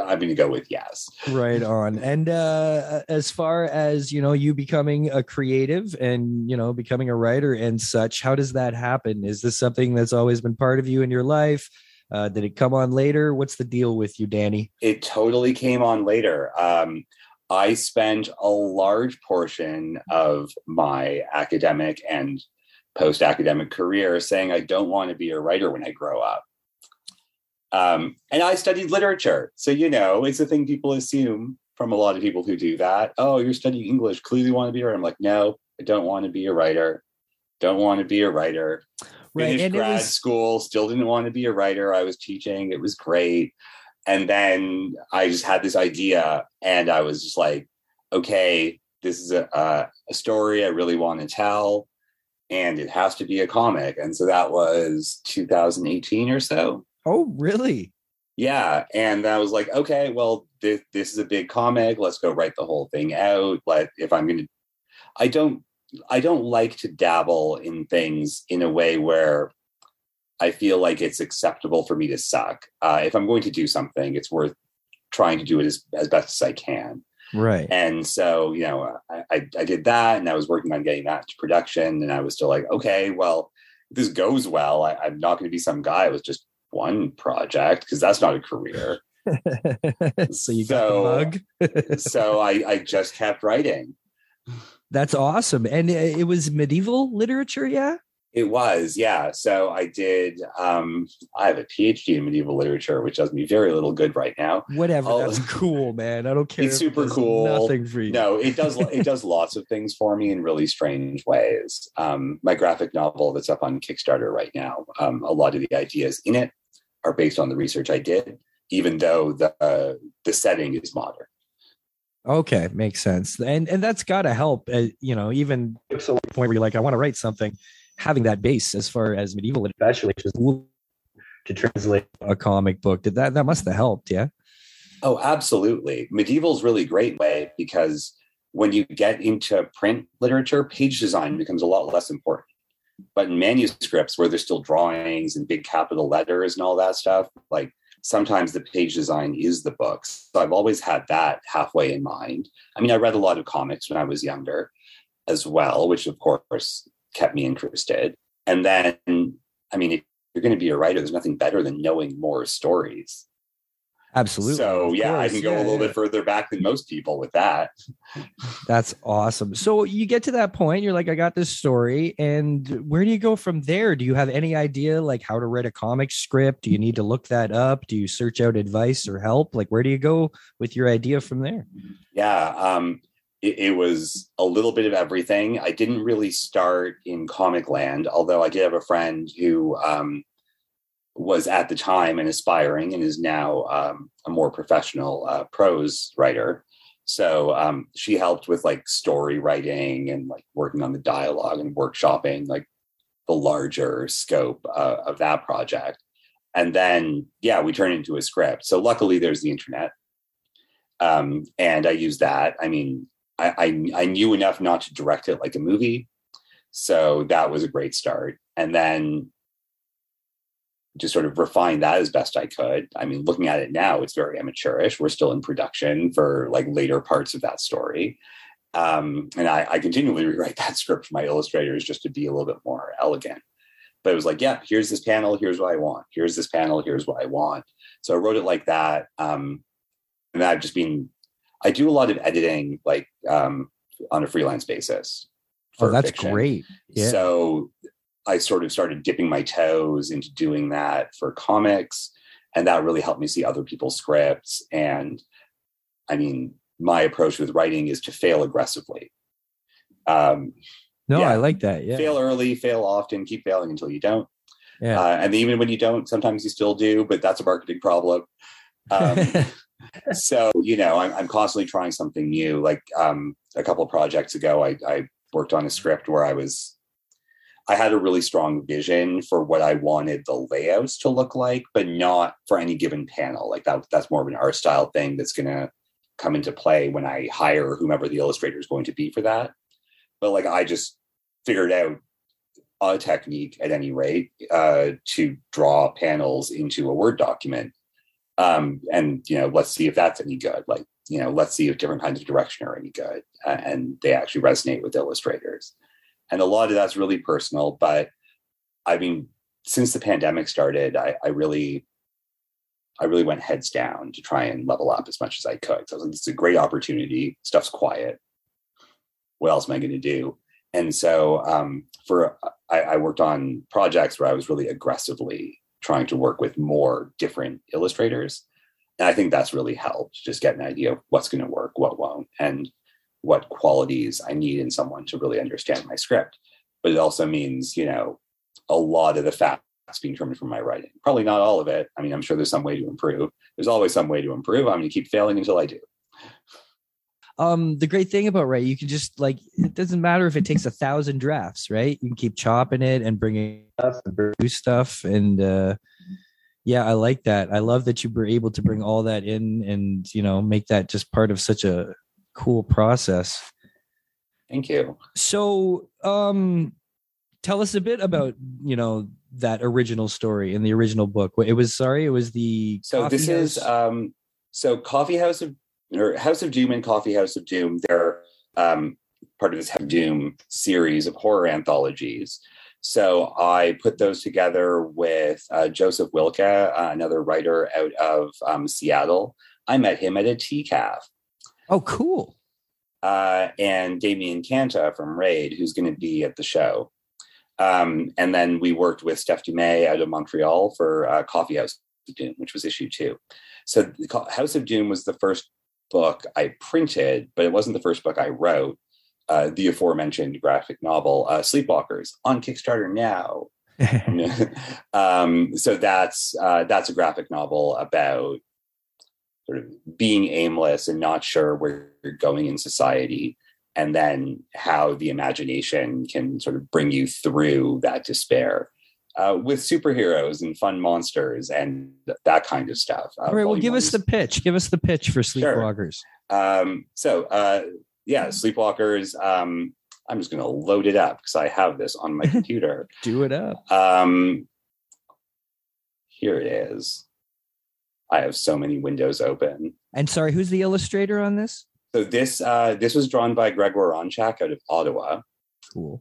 S8: I'm going to go with yes.
S5: right on and uh as far as you know you becoming a creative and you know becoming a writer and such how does that happen is this something that's always been part of you in your life uh did it come on later what's the deal with you danny
S8: It totally came on later. Um, I spent a large portion of my academic and post academic career saying I don't want to be a writer when I grow up. Um, and I studied literature. So, you know, it's a thing people assume from a lot of people who do that. Oh, you're studying English, clearly want to be a writer. I'm like, no, I don't want to be a writer. Don't want to be a writer. Finished
S5: and
S8: grad
S5: was
S8: school, still didn't want to be a writer. I was teaching, it was great. And then I just had this idea, and I was just like, okay, this is a, a, a story I really want to tell, and it has to be a comic. And so that was 2018 or so.
S5: oh really
S8: Yeah. And I was like, okay, well, this, this is a big comic. Let's go write the whole thing out. Like, if I'm going to, I don't, I don't like to dabble in things in a way where I feel like it's acceptable for me to suck. Uh, if I'm going to do something, it's worth trying to do it as, as best as I can.
S5: right
S8: And so, you know, I, I, I did that and I was working on getting that to production. And I was still like, okay, well, if this goes well, I, I'm not going to be some guy with just one project because that's not a career.
S5: so you got
S8: So-
S5: the mug
S8: so I, I just kept writing.
S5: that's awesome and it it was medieval literature yeah
S8: It was, yeah. So I did. Um, I have a PhD in medieval literature, which does me very little good right now.
S5: whatever
S8: Oh.
S5: that's cool man i don't care
S8: It's
S5: if it
S8: super cool.
S5: nothing for you
S8: No, it does. it does lots of things for me in really strange ways. Um, my graphic novel that's up on Kickstarter right now. Um, a lot of the ideas in it are based on the research I did, even though the uh, the setting is modern.
S5: Okay, makes sense. And and that's got to help. Uh, you know, even to the point where you're like, I want to write something, having that base as far as medieval, especially just to translate a comic book. Did that that must have helped? Yeah.
S8: Oh, absolutely. Medieval is really great way because when you get into print literature, page design becomes a lot less important. But in manuscripts where there's still drawings and big capital letters and all that stuff, like sometimes the page design is the books. So I've always had that halfway in mind. I mean, I read a lot of comics when I was younger as well, which of course kept me interested. And then, I mean, if you're going to be a writer, there's nothing better than knowing more stories.
S5: Absolutely.
S8: So yeah, course. I can go yeah, a little yeah. bit further back than most people with that.
S5: That's awesome. So you get to that point, you're like, I got this story, and where do you go from there? Do you have any idea like how to write a comic script? Do you need to look that up? Do you search out advice or help? Like where do you go with your idea from there?
S8: Yeah, um, it, it was a little bit of everything. I didn't really start in comic land, although I did have a friend who um, was at the time an aspiring and is now um, a more professional uh, prose writer. So um, she helped with like story writing and like working on the dialogue and workshopping like the larger scope uh, of that project. And then, yeah, we turned into a script. So luckily, there's the internet, um, and I use that. I mean, I, I I knew enough not to direct it like a movie, so that was a great start. And then just sort of refine that as best I could. I mean, looking at it now, it's very amateurish. We're still in production for like later parts of that story. Um, and I, I continually rewrite that script for my illustrators just to be a little bit more elegant. But it was like, yeah, here's this panel, here's what I want. Here's this panel, here's what I want. So I wrote it like that. Um, and I've just been, I do a lot of editing like um, on a freelance basis.
S5: Oh, that's fiction. great.
S8: Yeah. So I sort of started dipping my toes into doing that for comics. And that really helped me see other people's scripts. And I mean, my approach with writing is to fail aggressively. Um,
S5: no, yeah, I like that. Yeah.
S8: Fail early, fail often, keep failing until you don't.
S5: Yeah.
S8: Uh, and even when you don't, sometimes you still do, but that's a marketing problem. Um, so, you know, I'm, I'm, constantly trying something new. Like um, a couple of projects ago, I, I worked on a script where I was I had a really strong vision for what I wanted the layouts to look like, but not for any given panel. Like that, that's more of an art style thing that's going to come into play when I hire whomever the illustrator is going to be for that. But like I just figured out a technique at any rate uh, to draw panels into a Word document. Um, and you know, let's see if that's any good. Like you know, let's see if different kinds of direction are any good, uh, and they actually resonate with illustrators. And a lot of that's really personal but i mean since the pandemic started i, I really i really went heads down to try and level up as much as i could. So I was like, it's a great opportunity. Stuff's quiet. What else am i going to do? And so um, for I, I worked on projects where i was really aggressively trying to work with more different illustrators and i think that's really helped just get an idea of what's going to work what won't and what qualities I need in someone to really understand my script. But it also means, you know, a lot of the facts being trimmed from my writing. Probably not all of it. I mean, I'm sure there's some way to improve. There's always some way to improve. I'm going to keep failing until I do.
S5: Um, the great thing about right, you can just like it doesn't matter if it takes a thousand drafts, right? You can keep chopping it and bringing stuff and new stuff, and uh, yeah, I like that. I love that you were able to bring all that in and you know make that just part of such a cool process.
S8: Thank you.
S5: So, um, tell us a bit about you know that original story in the original book. It was sorry, it was the
S8: so this house. is um, so Coffee House of or House of Doom and Coffee House of Doom. They're um, part of this House of Doom series of horror anthologies. So I put those together with uh, Joseph Wilke, uh, another writer out of um, Seattle. I met him at a TCAF
S5: Oh, cool.
S8: Uh, and Damien Canta from Raid, who's going to be at the show. Um, and then we worked with Steph Dumais out of Montreal for uh, Coffee House of Doom, which was issue two. So House of Doom was the first book I printed, but it wasn't the first book I wrote. Uh, the aforementioned graphic novel uh, Sleepwalkers on Kickstarter now. um, so that's uh, that's a graphic novel about sort of being aimless and not sure where you're going in society and then how the imagination can sort of bring you through that despair uh, with superheroes and fun monsters and that kind of stuff. Uh,
S5: All right, well, give
S8: one
S5: us the pitch. Give us the pitch for
S8: Sure.
S5: Sleepwalkers.
S8: Um, so, uh, yeah, Sleepwalkers. Um, I'm just going to load it up because I have this on my computer.
S5: Do it up.
S8: Um, here it is. I have so many windows open.
S5: And sorry, who's the illustrator on this?
S8: So this uh, this was drawn by Gregor Ronchak out of Ottawa.
S5: Cool.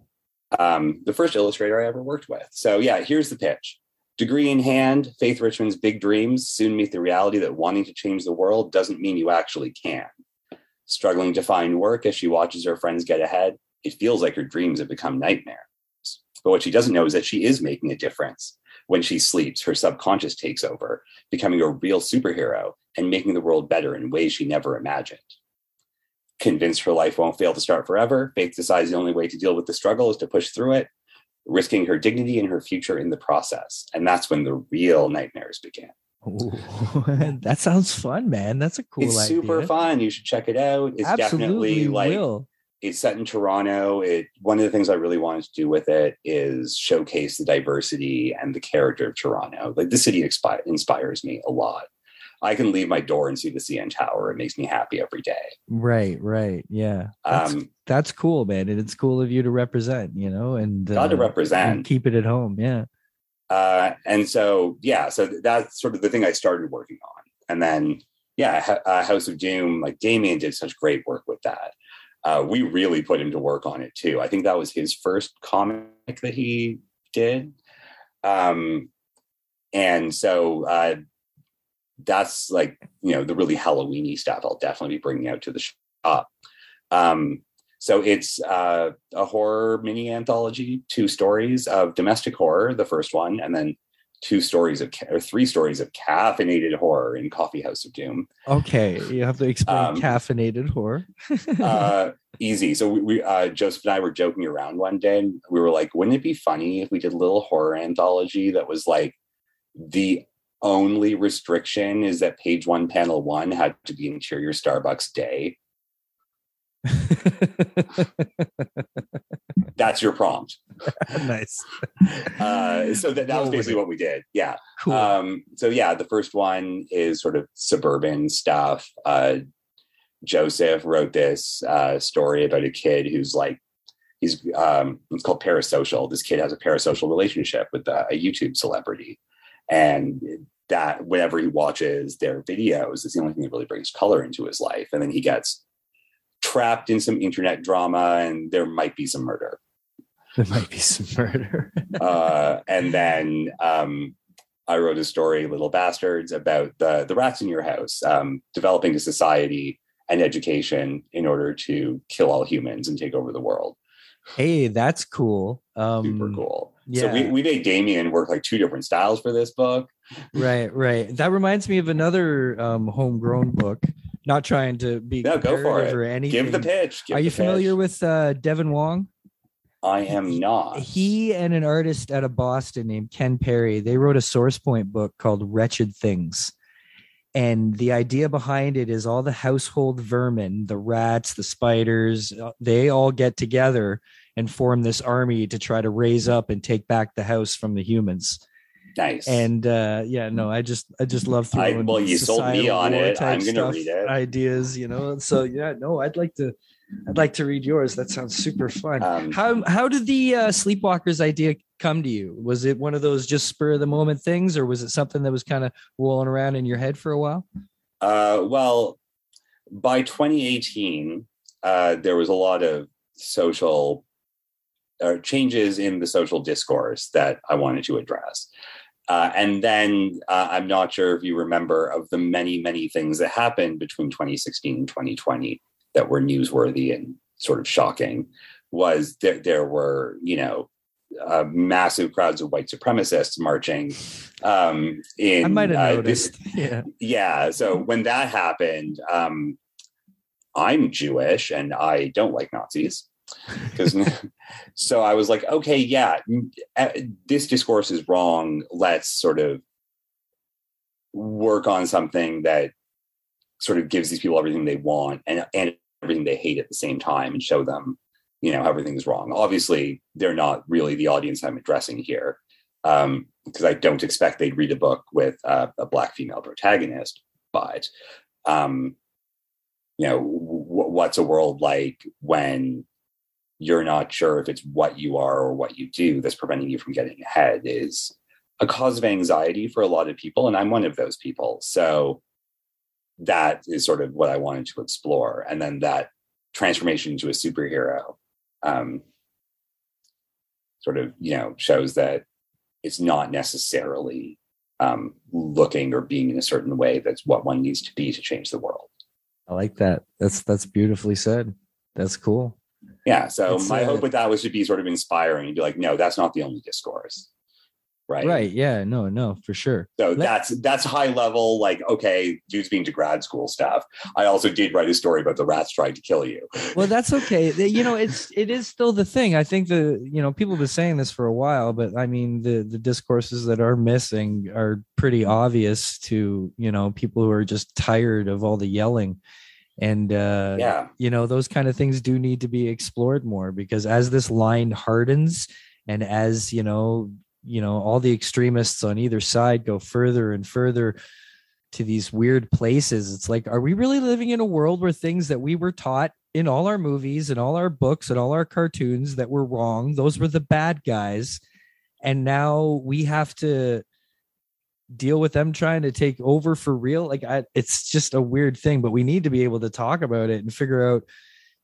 S8: Um, the first illustrator I ever worked with. So yeah, here's the pitch. Degree in hand, Faith Richmond's big dreams soon meet the reality that wanting to change the world doesn't mean you actually can. Struggling to find work as she watches her friends get ahead, it feels like her dreams have become nightmares. But what she doesn't know is that she is making a difference. When she sleeps, her subconscious takes over, becoming a real superhero and making the world better in ways she never imagined. Convinced her life won't fail to start forever, Faith decides the only way to deal with the struggle is to push through it, risking her dignity and her future in the process. And that's when the real nightmares begin.
S5: Ooh, that sounds fun, man. That's a cool
S8: it's
S5: idea.
S8: super fun. You should check it out. It's
S5: Absolutely
S8: definitely like
S5: will.
S8: it's set in Toronto. It one of the things I really wanted to do with it is showcase the diversity and the character of Toronto. Like the city expi- inspires me a lot. I can leave my door and see the CN Tower. It makes me happy every day.
S5: Right, right. Yeah. That's,
S8: Um,
S5: that's cool, man. And it's cool of you to represent, you know, and
S8: got to
S5: uh,
S8: represent.
S5: and keep it at home. Yeah.
S8: uh, and so yeah so that's sort of the thing i started working on and then yeah uh, house of doom like damien did such great work with that uh, we really put him to work on it too i think that was his first comic that he did um, and so uh, that's like you know the really halloweeny stuff i'll definitely be bringing out to the shop um, so it's uh, a horror mini anthology, two stories of domestic horror, the first one, and then two stories of or three stories of caffeinated horror in Coffee House of Doom.
S5: Okay. You have to explain
S8: Um,
S5: caffeinated horror.
S8: Uh, easy. So we, we uh, Joseph and I were joking around one day, and we were like, "Wouldn't it be funny if we did a little horror anthology that was like the only restriction is that page one, panel one had to be interior Starbucks day." That's your prompt.
S5: nice.
S8: Uh, so that, that was basically what we did. Yeah.
S5: Cool.
S8: Um, so yeah, the first one is sort of suburban stuff. Uh, Joseph wrote this uh, story about a kid who's like, he's um, it's called parasocial. This kid has a parasocial relationship with a, a YouTube celebrity, and that whenever he watches their videos, is the only thing that really brings color into his life. And then he gets trapped in some internet drama, and there might be some murder
S5: there might be some murder.
S8: uh, and then um, I wrote a story, Little Bastards, about the the rats in your house, um, developing a society and education in order to kill all humans and take over the world.
S5: hey, that's cool. Um,
S8: Super cool. So we, we made Damien work like two different styles for this book.
S5: right, right. That reminds me of another um, homegrown book. Not trying to be
S8: No, go for it.
S5: or anything.
S8: Give the pitch. Give
S5: Are you
S8: the
S5: familiar
S8: pitch.
S5: with uh, Devin Wong?
S8: I am not.
S5: He and an artist out of Boston named Ken Perry, they wrote a source point book called Wretched Things. And the idea behind it is all the household vermin, the rats, the spiders, uh, they all get together and form this army to try to raise up and take back the house from the humans.
S8: nice.
S5: And uh, yeah, no, I just I just love
S8: I-
S5: throwing
S8: well, you sold me on it. I'm gonna
S5: stuff,
S8: read it.
S5: Ideas, you know. So yeah, no, I'd like to I'd like to read yours. That sounds super fun.
S8: Um,
S5: how how did the uh, Sleepwalkers idea come to you? Was it one of those just spur of the moment things, or was it something that was kind of rolling around in your head for a while?
S8: Uh, well, by 2018, uh, there was a lot of social uh, changes in the social discourse that I wanted to address. Uh, and then uh, I'm not sure if you remember of the many, many things that happened between 2016 and 2020 that were newsworthy and sort of shocking. Was there, there were, you know, uh, massive crowds of white supremacists marching um, in
S5: I might have
S8: uh, this-
S5: noticed. yeah.
S8: yeah so when that happened um i'm jewish and i don't like nazis because so i was like okay yeah this discourse is wrong. Let's sort of work on something that sort of gives these people everything they want and and everything they hate at the same time and show them you know everything's wrong. Obviously they're not really the audience i'm addressing here um because i don't expect they'd read a book with uh, a black female protagonist but um you know w- what's a world like when you're not sure if it's what you are or what you do that's preventing you from getting ahead is a cause of anxiety for a lot of people and i'm one of those people so that is sort of what i wanted to explore and then that transformation into a superhero um, sort of you know shows that it's not necessarily um, looking or being in a certain way that's what one needs to be to change the world
S5: I like that. That's that's beautifully said. That's cool.
S8: Yeah so
S5: It's,
S8: my
S5: uh,
S8: hope with that was to be sort of inspiring and be like no that's not the only discourse right
S5: Right. Yeah. No. No. For sure.
S8: So
S5: Let-
S8: that's that's high level, like okay, dude's being to grad school stuff. I also did write a story about the rats trying to kill you.
S5: well that's okay you know it's it is still the thing i think the you know people have been saying this for a while but i mean the the discourses that are missing are pretty obvious to you know people who are just tired of all the yelling and uh
S8: Yeah,
S5: you know those kind of things do need to be explored more because as this line hardens and as you know you know all the extremists on either side go further and further to these weird places it's like are we really living in a world where things that we were taught in all our movies and all our books and all our cartoons that were wrong those were the bad guys? And now we have to deal with them trying to take over for real like I, it's just a weird thing but we need to be able to talk about it and figure out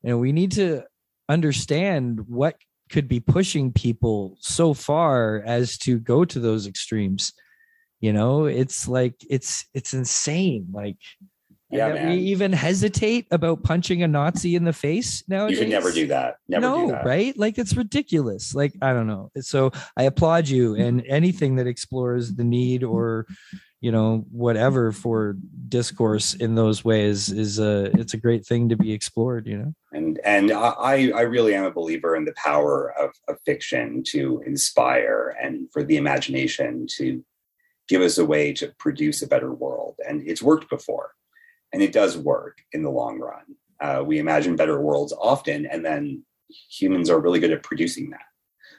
S5: you know we need to understand what could be pushing people so far as to go to those extremes. You know it's like it's it's insane like and
S8: Yeah,
S5: that
S8: man.
S5: we even hesitate about punching a nazi in the face now
S8: you should never do that. Never
S5: no,
S8: do that.
S5: right? Like it's ridiculous. Like I don't know. So I applaud you and anything that explores the need or you know whatever for discourse in those ways is a it's a great thing to be explored. You know.
S8: And and I I really am a believer in the power of, of fiction to inspire and for the imagination to give us a way to produce a better world. And it's worked before, and it does work in the long run. Uh, we imagine better worlds often, and then humans are really good at producing that.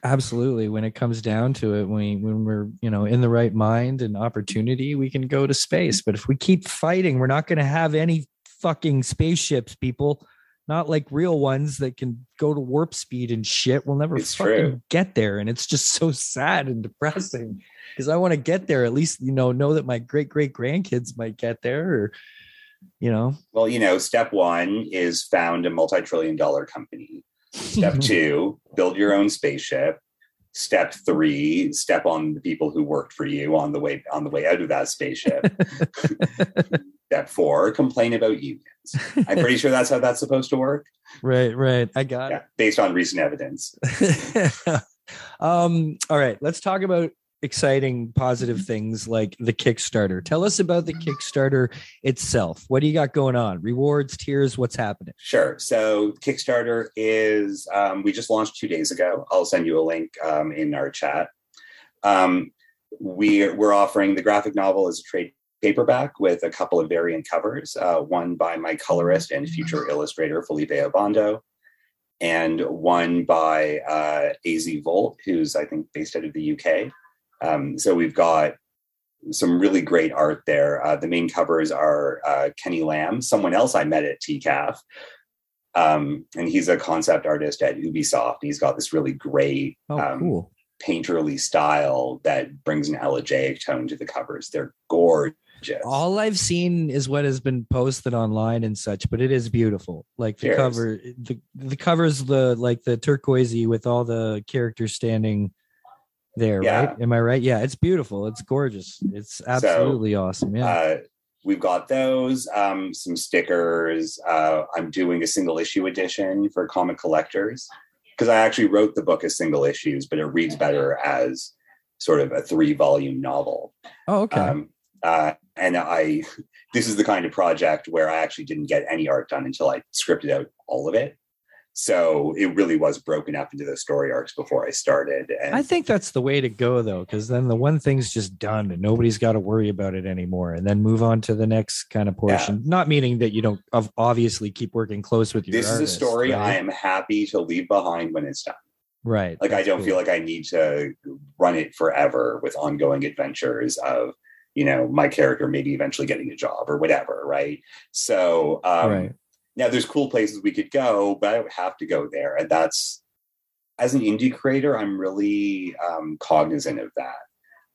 S5: Absolutely. When it comes down to it, when we, when we're you know in the right mind and opportunity, we can go to space. But if we keep fighting, we're not going to have any fucking spaceships, people. Not like real ones that can go to warp speed and shit. We'll never
S8: It's
S5: fucking
S8: true.
S5: get there, and it's just so sad and depressing. Because I want to get there, at least you know, know that my great great grandkids might get there, or you know,
S8: Well, you know, step one is found a multi-trillion dollar company. Step two, build your own spaceship. Step three, step on the people who worked for you on the way on the way out of that spaceship. Step four, complain about unions. I'm pretty sure that's how that's supposed to work.
S5: right, right. I got
S8: Yeah, based on recent evidence.
S5: um, all right, let's talk about exciting positive things like the Kickstarter. Tell us about the Kickstarter itself. What do you got going on? Rewards, tiers, what's happening?
S8: Sure. So Kickstarter is um, we just launched two days ago. I'll send you a link um, in our chat. Um, we we're offering the graphic novel as a trade paperback with a couple of variant covers. Uh, one by my colorist and future illustrator Felipe Obando, and one by uh, Az Volt, who's I think based out of the UK. Um, so we've got some really great art there. Uh, the main covers are uh, Kenny Lamb, someone else I met at TCAF. Um, and he's a concept artist at Ubisoft. He's got this really great
S5: Oh,
S8: um,
S5: cool.
S8: painterly style that brings an elegiac tone to the covers. They're gorgeous.
S5: All I've seen is what has been posted online and such, but it is beautiful. Like the
S8: Cheers.
S5: cover, the the covers the like the turquoisey with all the characters standing there,
S8: Yeah.
S5: right? Am I right? Yeah, it's beautiful. It's gorgeous. It's absolutely awesome. Yeah.
S8: Uh, we've got those, um, some stickers. Uh, I'm doing a single issue edition for comic collectors because I actually wrote the book as single issues, but it reads better as sort of a three volume novel.
S5: oh, okay.
S8: Um, uh, and I, this is the kind of project where I actually didn't get any art done until I scripted out all of it. So it really was broken up into those story arcs before I started. And
S5: I think that's the way to go though, because then the one thing's just done and nobody's got to worry about it anymore, and then move on to the next kind of portion. Not meaning that you don't obviously keep working close with your.
S8: this is a story
S5: right?
S8: I am happy to leave behind when it's done.
S5: right.
S8: Like I don't
S5: cool.
S8: feel like I need to run it forever with ongoing adventures of, you know, my character maybe eventually getting a job or whatever, right? So um
S5: right.
S8: Now there's cool places we could go, but I don't have to go there. And that's as an indie creator, I'm really um cognizant of that.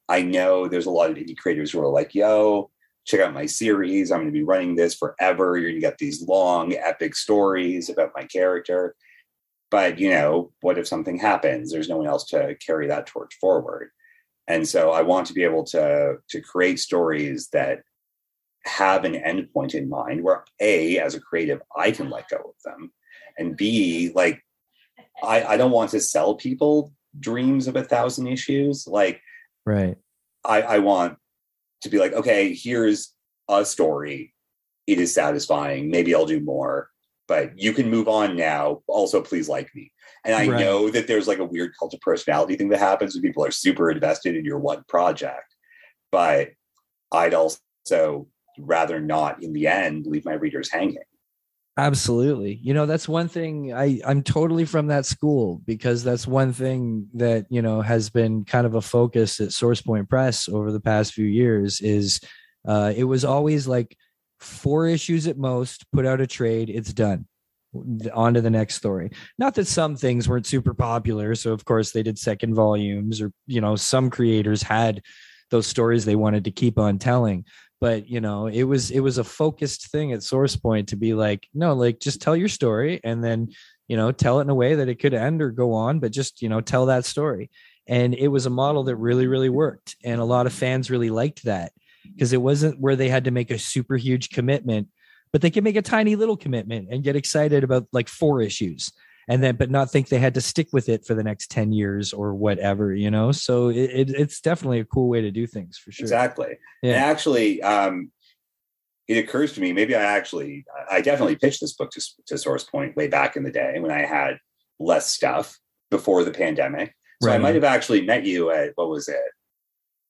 S8: I know there's a lot of indie creators who are like, yo, check out my series. I'm going to be running this forever. You're going to get these long, epic stories about my character. But, you know, what if something happens? There's no one else to carry that torch forward. And so I want to be able to, to create stories that have an endpoint in mind where A, as a creative, I can let go of them. And B, like, I, I don't want to sell people dreams of a thousand issues. Like,
S5: Right.
S8: I, I want to be like, okay, here's a story. It is satisfying. Maybe I'll do more, but you can move on now. Also, please like me. And I
S5: Right.
S8: know that there's like a weird cult of personality thing that happens when people are super invested in your one project, but I'd also rather not, in the end, leave my readers hanging.
S5: Absolutely. You know, that's one thing I I'm totally from that school because that's one thing that, you know, has been kind of a focus at Source Point Press over the past few years is uh it was always like four issues at most, put out a trade, it's done. On to the next story. Not that some things weren't super popular, so of course they did second volumes or you know, some creators had those stories they wanted to keep on telling but you know it was it was a focused thing at source point to be like no like just tell your story and then you know tell it in a way that it could end or go on but just you know tell that story. And it was a model that really really worked and a lot of fans really liked that because it wasn't where they had to make a super huge commitment but they could make a tiny little commitment and get excited about like four issues and then but not think they had to stick with it for the next 10 years or whatever you know so it, it, it's definitely a cool way to do things for sure
S8: Exactly.
S5: Yeah.
S8: And actually, um, it occurs to me maybe I actually, I definitely pitched this book to, to Source Point way back in the day when I had less stuff before the pandemic. So I might have actually met you at what was it?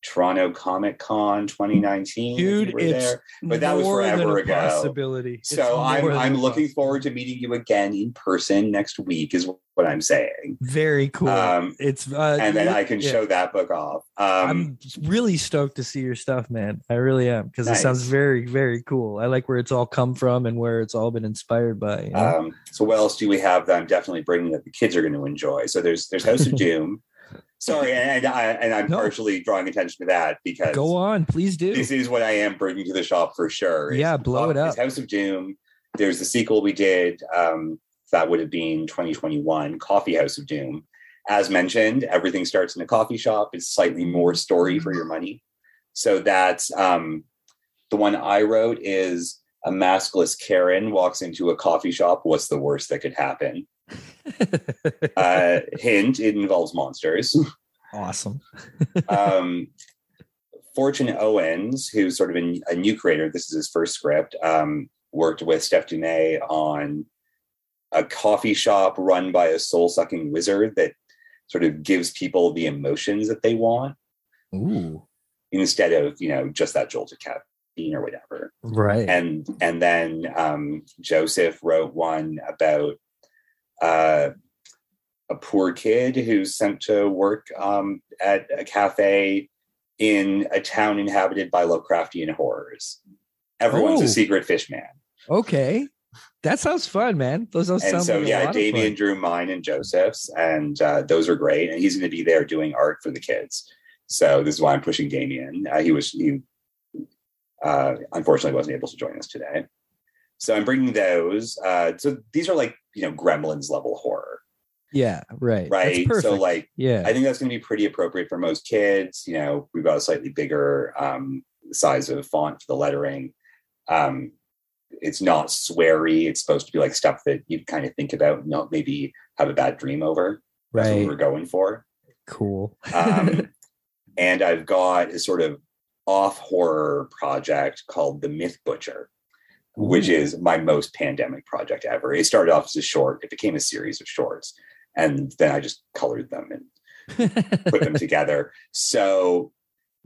S8: Toronto Comic Con 2019. if you
S5: Dude,
S8: were
S5: it's
S8: there. But that was forever ago.
S5: Possibility.
S8: So I'm I'm looking forward to meeting you again in person next week. Is what I'm saying.
S5: Very cool.
S8: Um,
S5: it's uh,
S8: and then
S5: yeah,
S8: I can
S5: yeah.
S8: show that book off. Um,
S5: I'm really stoked to see your stuff, man. I really am because it sounds very, very cool. I like where it's all come from and where it's all been inspired by. you know?
S8: Um, so what else do we have that I'm definitely bringing that the kids are going to enjoy? So there's there's House of Doom. Sorry, and I, and I'm
S5: No.
S8: partially drawing attention to that because
S5: Go on, please do.
S8: this is what I am bringing to the shop for sure.
S5: Yeah, blow it up.
S8: House of Doom. There's the sequel we did. Um, that would have been 2021, Coffee House of Doom. As mentioned, everything starts in a coffee shop. It's slightly more story for your money. So that's um, the one I wrote is a maskless Karen walks into a coffee shop. What's the worst that could happen? Uh, hint: it involves monsters.
S5: awesome.
S8: um, Fortune Owens, who's sort of a, a new creator, this is his first script, um, worked with Steph Dumais on a coffee shop run by a soul sucking wizard that sort of gives people the emotions that they want
S5: Ooh,
S8: instead of, you know, just that jolt of caffeine or whatever.
S5: right.
S8: And and then um, Joseph wrote one about uh, a poor kid who's sent to work um, at a cafe in a town inhabited by Lovecraftian horrors. Everyone's
S5: Oh.
S8: a secret fish man.
S5: okay, that sounds fun, man. Those those
S8: And so,
S5: like
S8: yeah, Damien drew mine and Joseph's, and uh, those are great. And he's going to be there doing art for the kids. So this is why I'm pushing Damien. Uh, he was he uh, unfortunately wasn't able to join us today. So I'm bringing those. Uh, so these are like you know Gremlins level horror,
S5: Yeah, right.
S8: Right? So like
S5: yeah,
S8: I think that's going to be pretty appropriate for most kids. You know, we've got a slightly bigger um, size of font for the lettering. Um, it's not sweary. It's supposed to be like stuff that you kind of think about, and not maybe have a bad dream over. That's what
S5: right.
S8: we're going for.
S5: Cool.
S8: Um, and I've got a sort of off horror project called The Myth Butcher. Which is my most pandemic project ever. It started off as a short, it became a series of shorts, and then I just colored them and put them together. So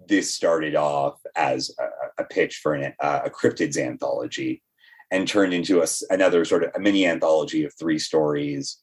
S8: this started off as a, a pitch for an, uh, a cryptids anthology and turned into a, another sort of a mini anthology of three stories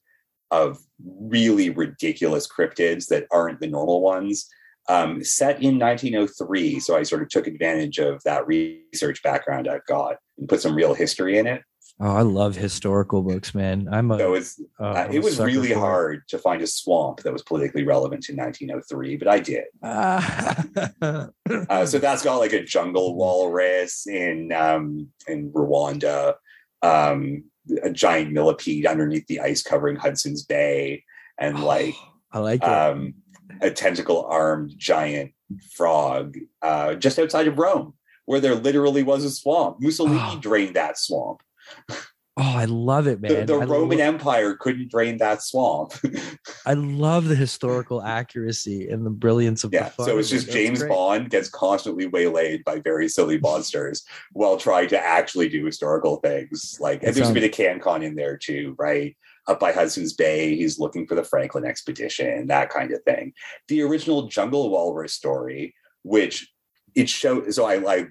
S8: of really ridiculous cryptids that aren't the normal ones um, set in 1903 so i sort of took advantage of that research background i've got and put some real history in it
S5: Oh, I love historical books, man. I'm a.
S8: so it's
S5: uh,
S8: uh, it was really
S5: for
S8: hard to find a swamp that was politically relevant in 1903 but i did
S5: Ah.
S8: Uh, so that's got like a jungle walrus in um, in Rwanda, um, a giant millipede underneath the ice covering Hudson's Bay, and like
S5: I like it.
S8: um, a tentacle armed giant frog uh, just outside of Rome, where there literally was a swamp. Mussolini
S5: Oh.
S8: drained that swamp.
S5: oh, I love it, man.
S8: the
S5: I
S8: Roman Empire couldn't drain that swamp.
S5: I love the historical accuracy and the brilliance of
S8: Yeah,
S5: the
S8: so it's
S5: it.
S8: just James. Bond gets constantly waylaid by very silly monsters while trying to actually do historical things. Like, and there's a bit of CanCon in there too, right? Up by Hudson's Bay, he's looking for the Franklin expedition, that kind of thing. The original Jungle Walrus story, which it showed, so I like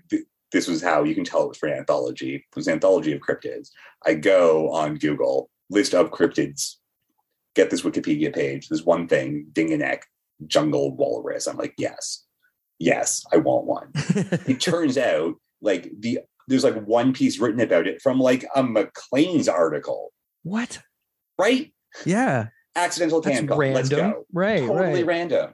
S8: this was how you can tell it was for an anthology. It was an anthology of cryptids. I go on Google, list of cryptids, get this Wikipedia page. There's one thing, Dingonek, jungle walrus. I'm like, yes, yes, I want one. it turns out like the there's like one piece written about it from like a Maclean's article,
S5: what?
S8: Right?
S5: Yeah,
S8: Accidental
S5: that's random.
S8: Let's go.
S5: Right,
S8: Totally
S5: right.
S8: random.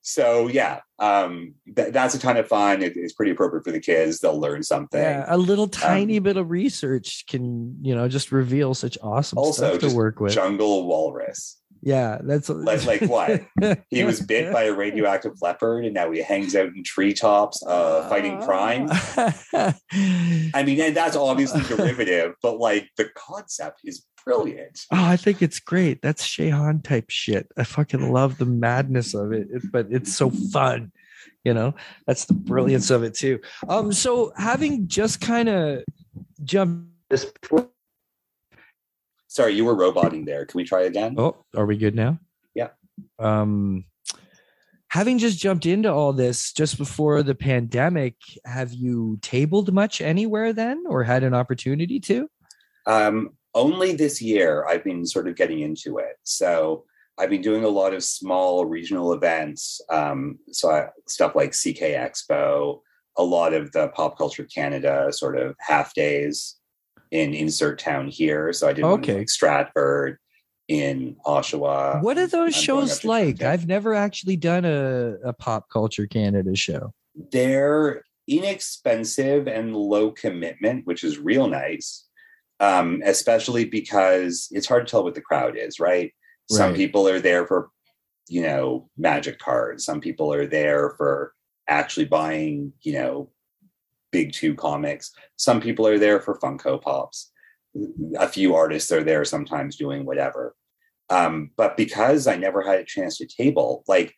S8: so yeah, um, th- that's a ton of fun. It- it's pretty appropriate for the kids. They'll learn something.
S5: Yeah, a little tiny
S8: Um,
S5: bit of research can, you know, just reveal such awesome
S8: Also,
S5: stuff to work with.
S8: jungle walrus.
S5: Yeah, that's
S8: Like, like what? He was bit by a radioactive leopard, and now he hangs out in treetops, uh, fighting crime. I mean, and that's obviously derivative, but like the concept is brilliant.
S5: Oh, I think it's great. That's Shehan type shit. I fucking love the madness of it, it- but it's so fun. You know, that's the brilliance of it too. Um, so having just kind of jumped this.
S8: Sorry, you were roboting there. Can we try again?
S5: Oh, are we good now?
S8: Yeah.
S5: Um, having just jumped into all this just before the pandemic, have you tabled much anywhere then, or had an opportunity to?
S8: Um, only this year I've been sort of getting into it. So I've been doing a lot of small regional events. Um, so I, stuff like CK Expo, a lot of the Pop Culture Canada sort of half days in insert town here. So I did one in,
S5: Okay.
S8: like Stratford, in Oshawa.
S5: what are those
S8: I'm
S5: shows like?
S8: Trenton.
S5: I've never actually done a, a pop culture Canada show.
S8: they're inexpensive and low commitment, which is real nice. Um, especially because it's hard to tell what the crowd is, right? Some people are there for, you know, magic cards. Some people are there for actually buying, you know, big two comics. Some people are there for Funko Pops. A few artists are there sometimes doing whatever. Um, but because I never had a chance to table, like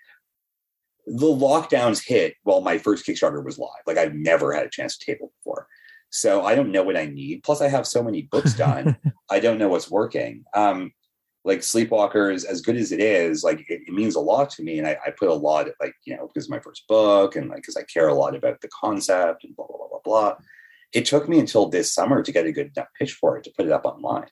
S8: the lockdowns hit while my first Kickstarter was live. Like I've never had a chance to table before. So I don't know what I need. Plus, I have so many books done. I don't know what's working. Um, like Sleepwalkers, as good as it is, like it, it means a lot to me. And I, I put a lot, like, you know, because my first book and like because I care a lot about the concept and blah, blah, blah, blah, blah. It took me until this summer to get a good enough pitch for it to put it up online.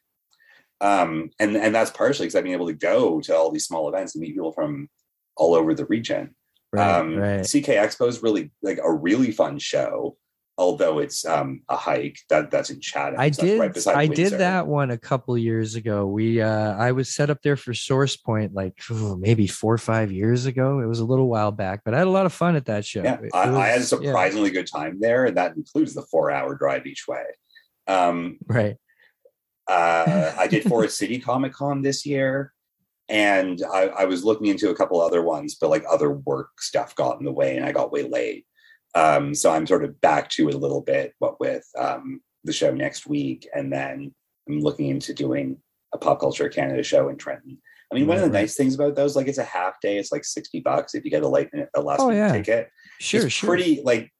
S8: Um, and, and that's partially because I've been able to go to all these small events and meet people from all over the region
S5: Right,
S8: um,
S5: right.
S8: CK Expo is really like a really fun show, although it's um, a hike. That that's in Chatham.
S5: I did
S8: right beside
S5: I
S8: Windsor.
S5: did that one a couple years ago. We uh I was set up there for Source Point like oh, maybe four or five years ago. It was a little while back, but I had a lot of fun at that show.
S8: Yeah, I, I had a
S5: was- yeah,
S8: surprisingly good time there, and that includes the four-hour drive each way. Um,
S5: right.
S8: uh, I did Forest City Comic Con this year, and I, I was looking into a couple other ones, but like other work stuff got in the way, and I got way late. Um, so I'm sort of back to it a little bit, what with um, the show next week, and then I'm looking into doing a Pop Culture Canada show in Trenton. I mean, one of the
S5: right.
S8: nice things about those, like it's a half day, it's like 60 bucks if you get a late a last
S5: Oh,
S8: minute
S5: yeah.
S8: ticket.
S5: Sure,
S8: it's
S5: sure.
S8: pretty like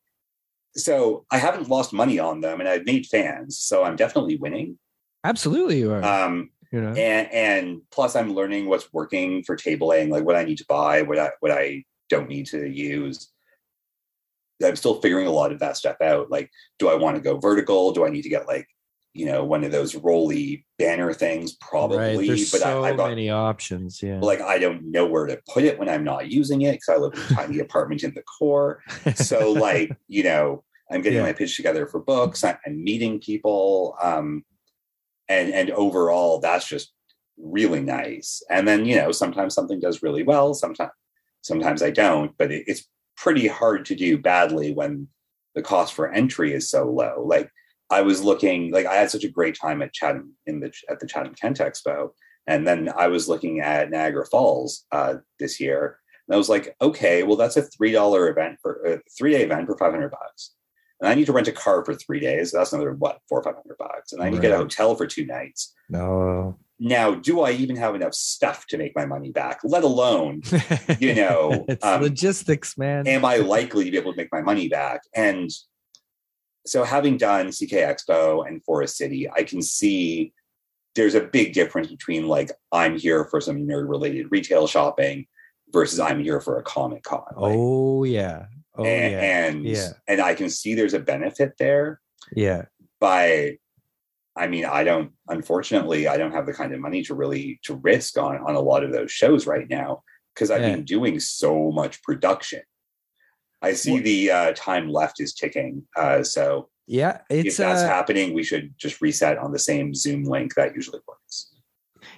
S8: so I haven't lost money on them, and I've made fans, so I'm definitely winning.
S5: Absolutely, you are.
S8: Um,
S5: you know,
S8: and and plus I'm learning what's working for tabling, like what I need to buy, what I what I don't need to use. I'm still figuring a lot of that stuff out. Like, do I want to go vertical? Do I need to get like, you know, one of those rolly banner things? Probably,
S5: right. There's
S8: but
S5: so
S8: I, I've got
S5: many options. Yeah.
S8: like I don't know where to put it when I'm not using it because I live in a tiny apartment in the core. So like, you know, I'm getting
S5: Yeah.
S8: my pitch together for books. I, I'm meeting people, um, and and overall, that's just really nice. And then you know, sometimes something does really well. Sometimes sometimes I don't. But it, it's pretty hard to do badly when the cost for entry is so low. Like I was looking, like I had such a great time at Chatham in the at the Chatham Kent Expo, and then I was looking at Niagara Falls uh, this year, and I was like, okay, well that's a three dollar event for a three day event for five hundred bucks, and I need to rent a car for three days. That's another what four or five hundred bucks, and I need to get a hotel for two nights.
S5: no.
S8: Now, do I even have enough stuff to make my money back? Let alone You know,
S5: it's
S8: um,
S5: logistics, man.
S8: am I likely to be able to make my money back? And so, having done CK Expo and Forest City, I can see there's a big difference between like I'm here for some nerd related retail shopping versus I'm here for a Comic Con. Like,
S5: oh yeah. Oh
S8: and,
S5: yeah.
S8: and
S5: Yeah.
S8: and I can see there's a benefit there.
S5: Yeah.
S8: By, I mean, I don't. Unfortunately, I don't have the kind of money to really to risk on on a lot of those shows right now because I've
S5: Yeah.
S8: been doing so much production. I see the uh, time left is ticking. Uh, so
S5: Yeah.
S8: if that's
S5: uh,
S8: happening, we should just reset on the same Zoom link that usually works.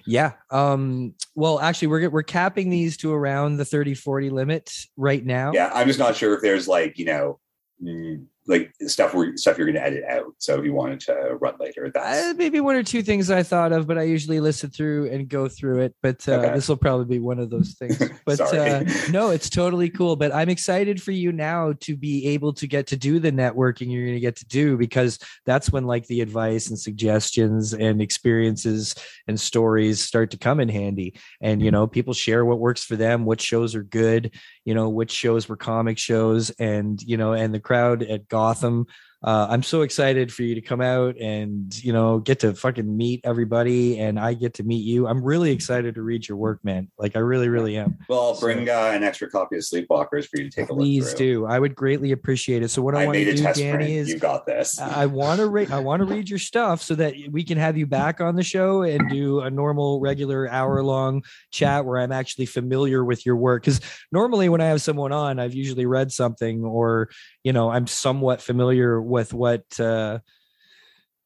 S5: Yeah. Um, well, actually, we're we're capping these to around the 30 40 limit right now.
S8: Yeah, I'm just not sure if there's like you know, mm, like stuff we stuff you're going to edit out. So if you wanted to run later, that's
S5: Uh, maybe one or two things I thought of, but I usually listen through and go through it. But uh,
S8: Okay.
S5: this will probably be one of those things. But uh, no, it's totally cool. But I'm excited for you now to be able to get to do the networking you're going to get to do because that's when like the advice and suggestions and experiences and stories start to come in handy. And you know, people share what works for them, what shows are good, you know, which shows were comic shows, and you know, and the crowd at Gotham uh, I'm so excited for you to come out and you know get to fucking meet everybody, and I get to meet you. I'm really excited to read your work, man. Like I really, really am.
S8: well, I'll bring uh, an extra copy of Sleepwalkers for you to take a look
S5: Please
S8: through.
S5: do. I would greatly appreciate it. So what I,
S8: I
S5: want to do, Danny,
S8: print.
S5: is
S8: You got this.
S5: I want to read. I want to read your stuff so that we can have you back on the show and do a normal, regular hour long chat where I'm actually familiar with your work. Because normally, when I have someone on, I've usually read something or you know I'm somewhat familiar with what. Uh,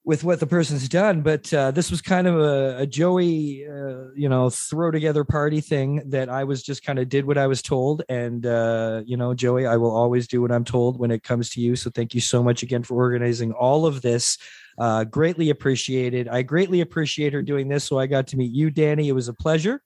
S5: with what the person's done, but uh, this was kind of a, a Joey, uh, you know, throw together party thing that I was just kind of did what I was told, and uh, you know, Joey, I will always do what I'm told when it comes to you. So thank you so much again for organizing all of this. Uh, greatly appreciated. I greatly appreciate her doing this. So I got to meet you, Danny. It was a pleasure.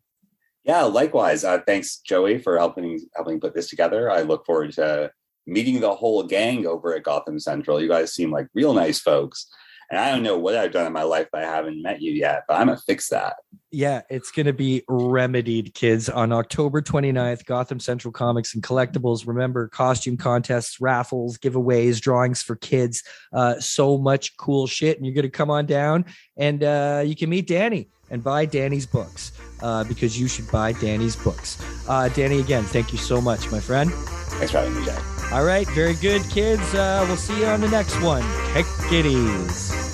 S8: Yeah, likewise. Uh, thanks, Joey, for helping helping put this together. I look forward to meeting the whole gang over at Gotham Central. You guys seem like real nice folks. And I don't know what I've done in my life that I haven't met you yet, but I'm gonna fix that.
S5: Yeah, it's going to be remedied, kids, on October 29th, Gotham Central Comics and Collectibles. Remember, costume contests, raffles, giveaways, drawings for kids, uh, so much cool shit. And you're going to come on down and uh, you can meet Danny and buy Danny's books uh, because you should buy Danny's books. Uh, Danny, again, thank you so much, my friend.
S8: Thanks for having me, Jay.
S5: All right, very good, kids. Uh, we'll see you on the next one. It easy.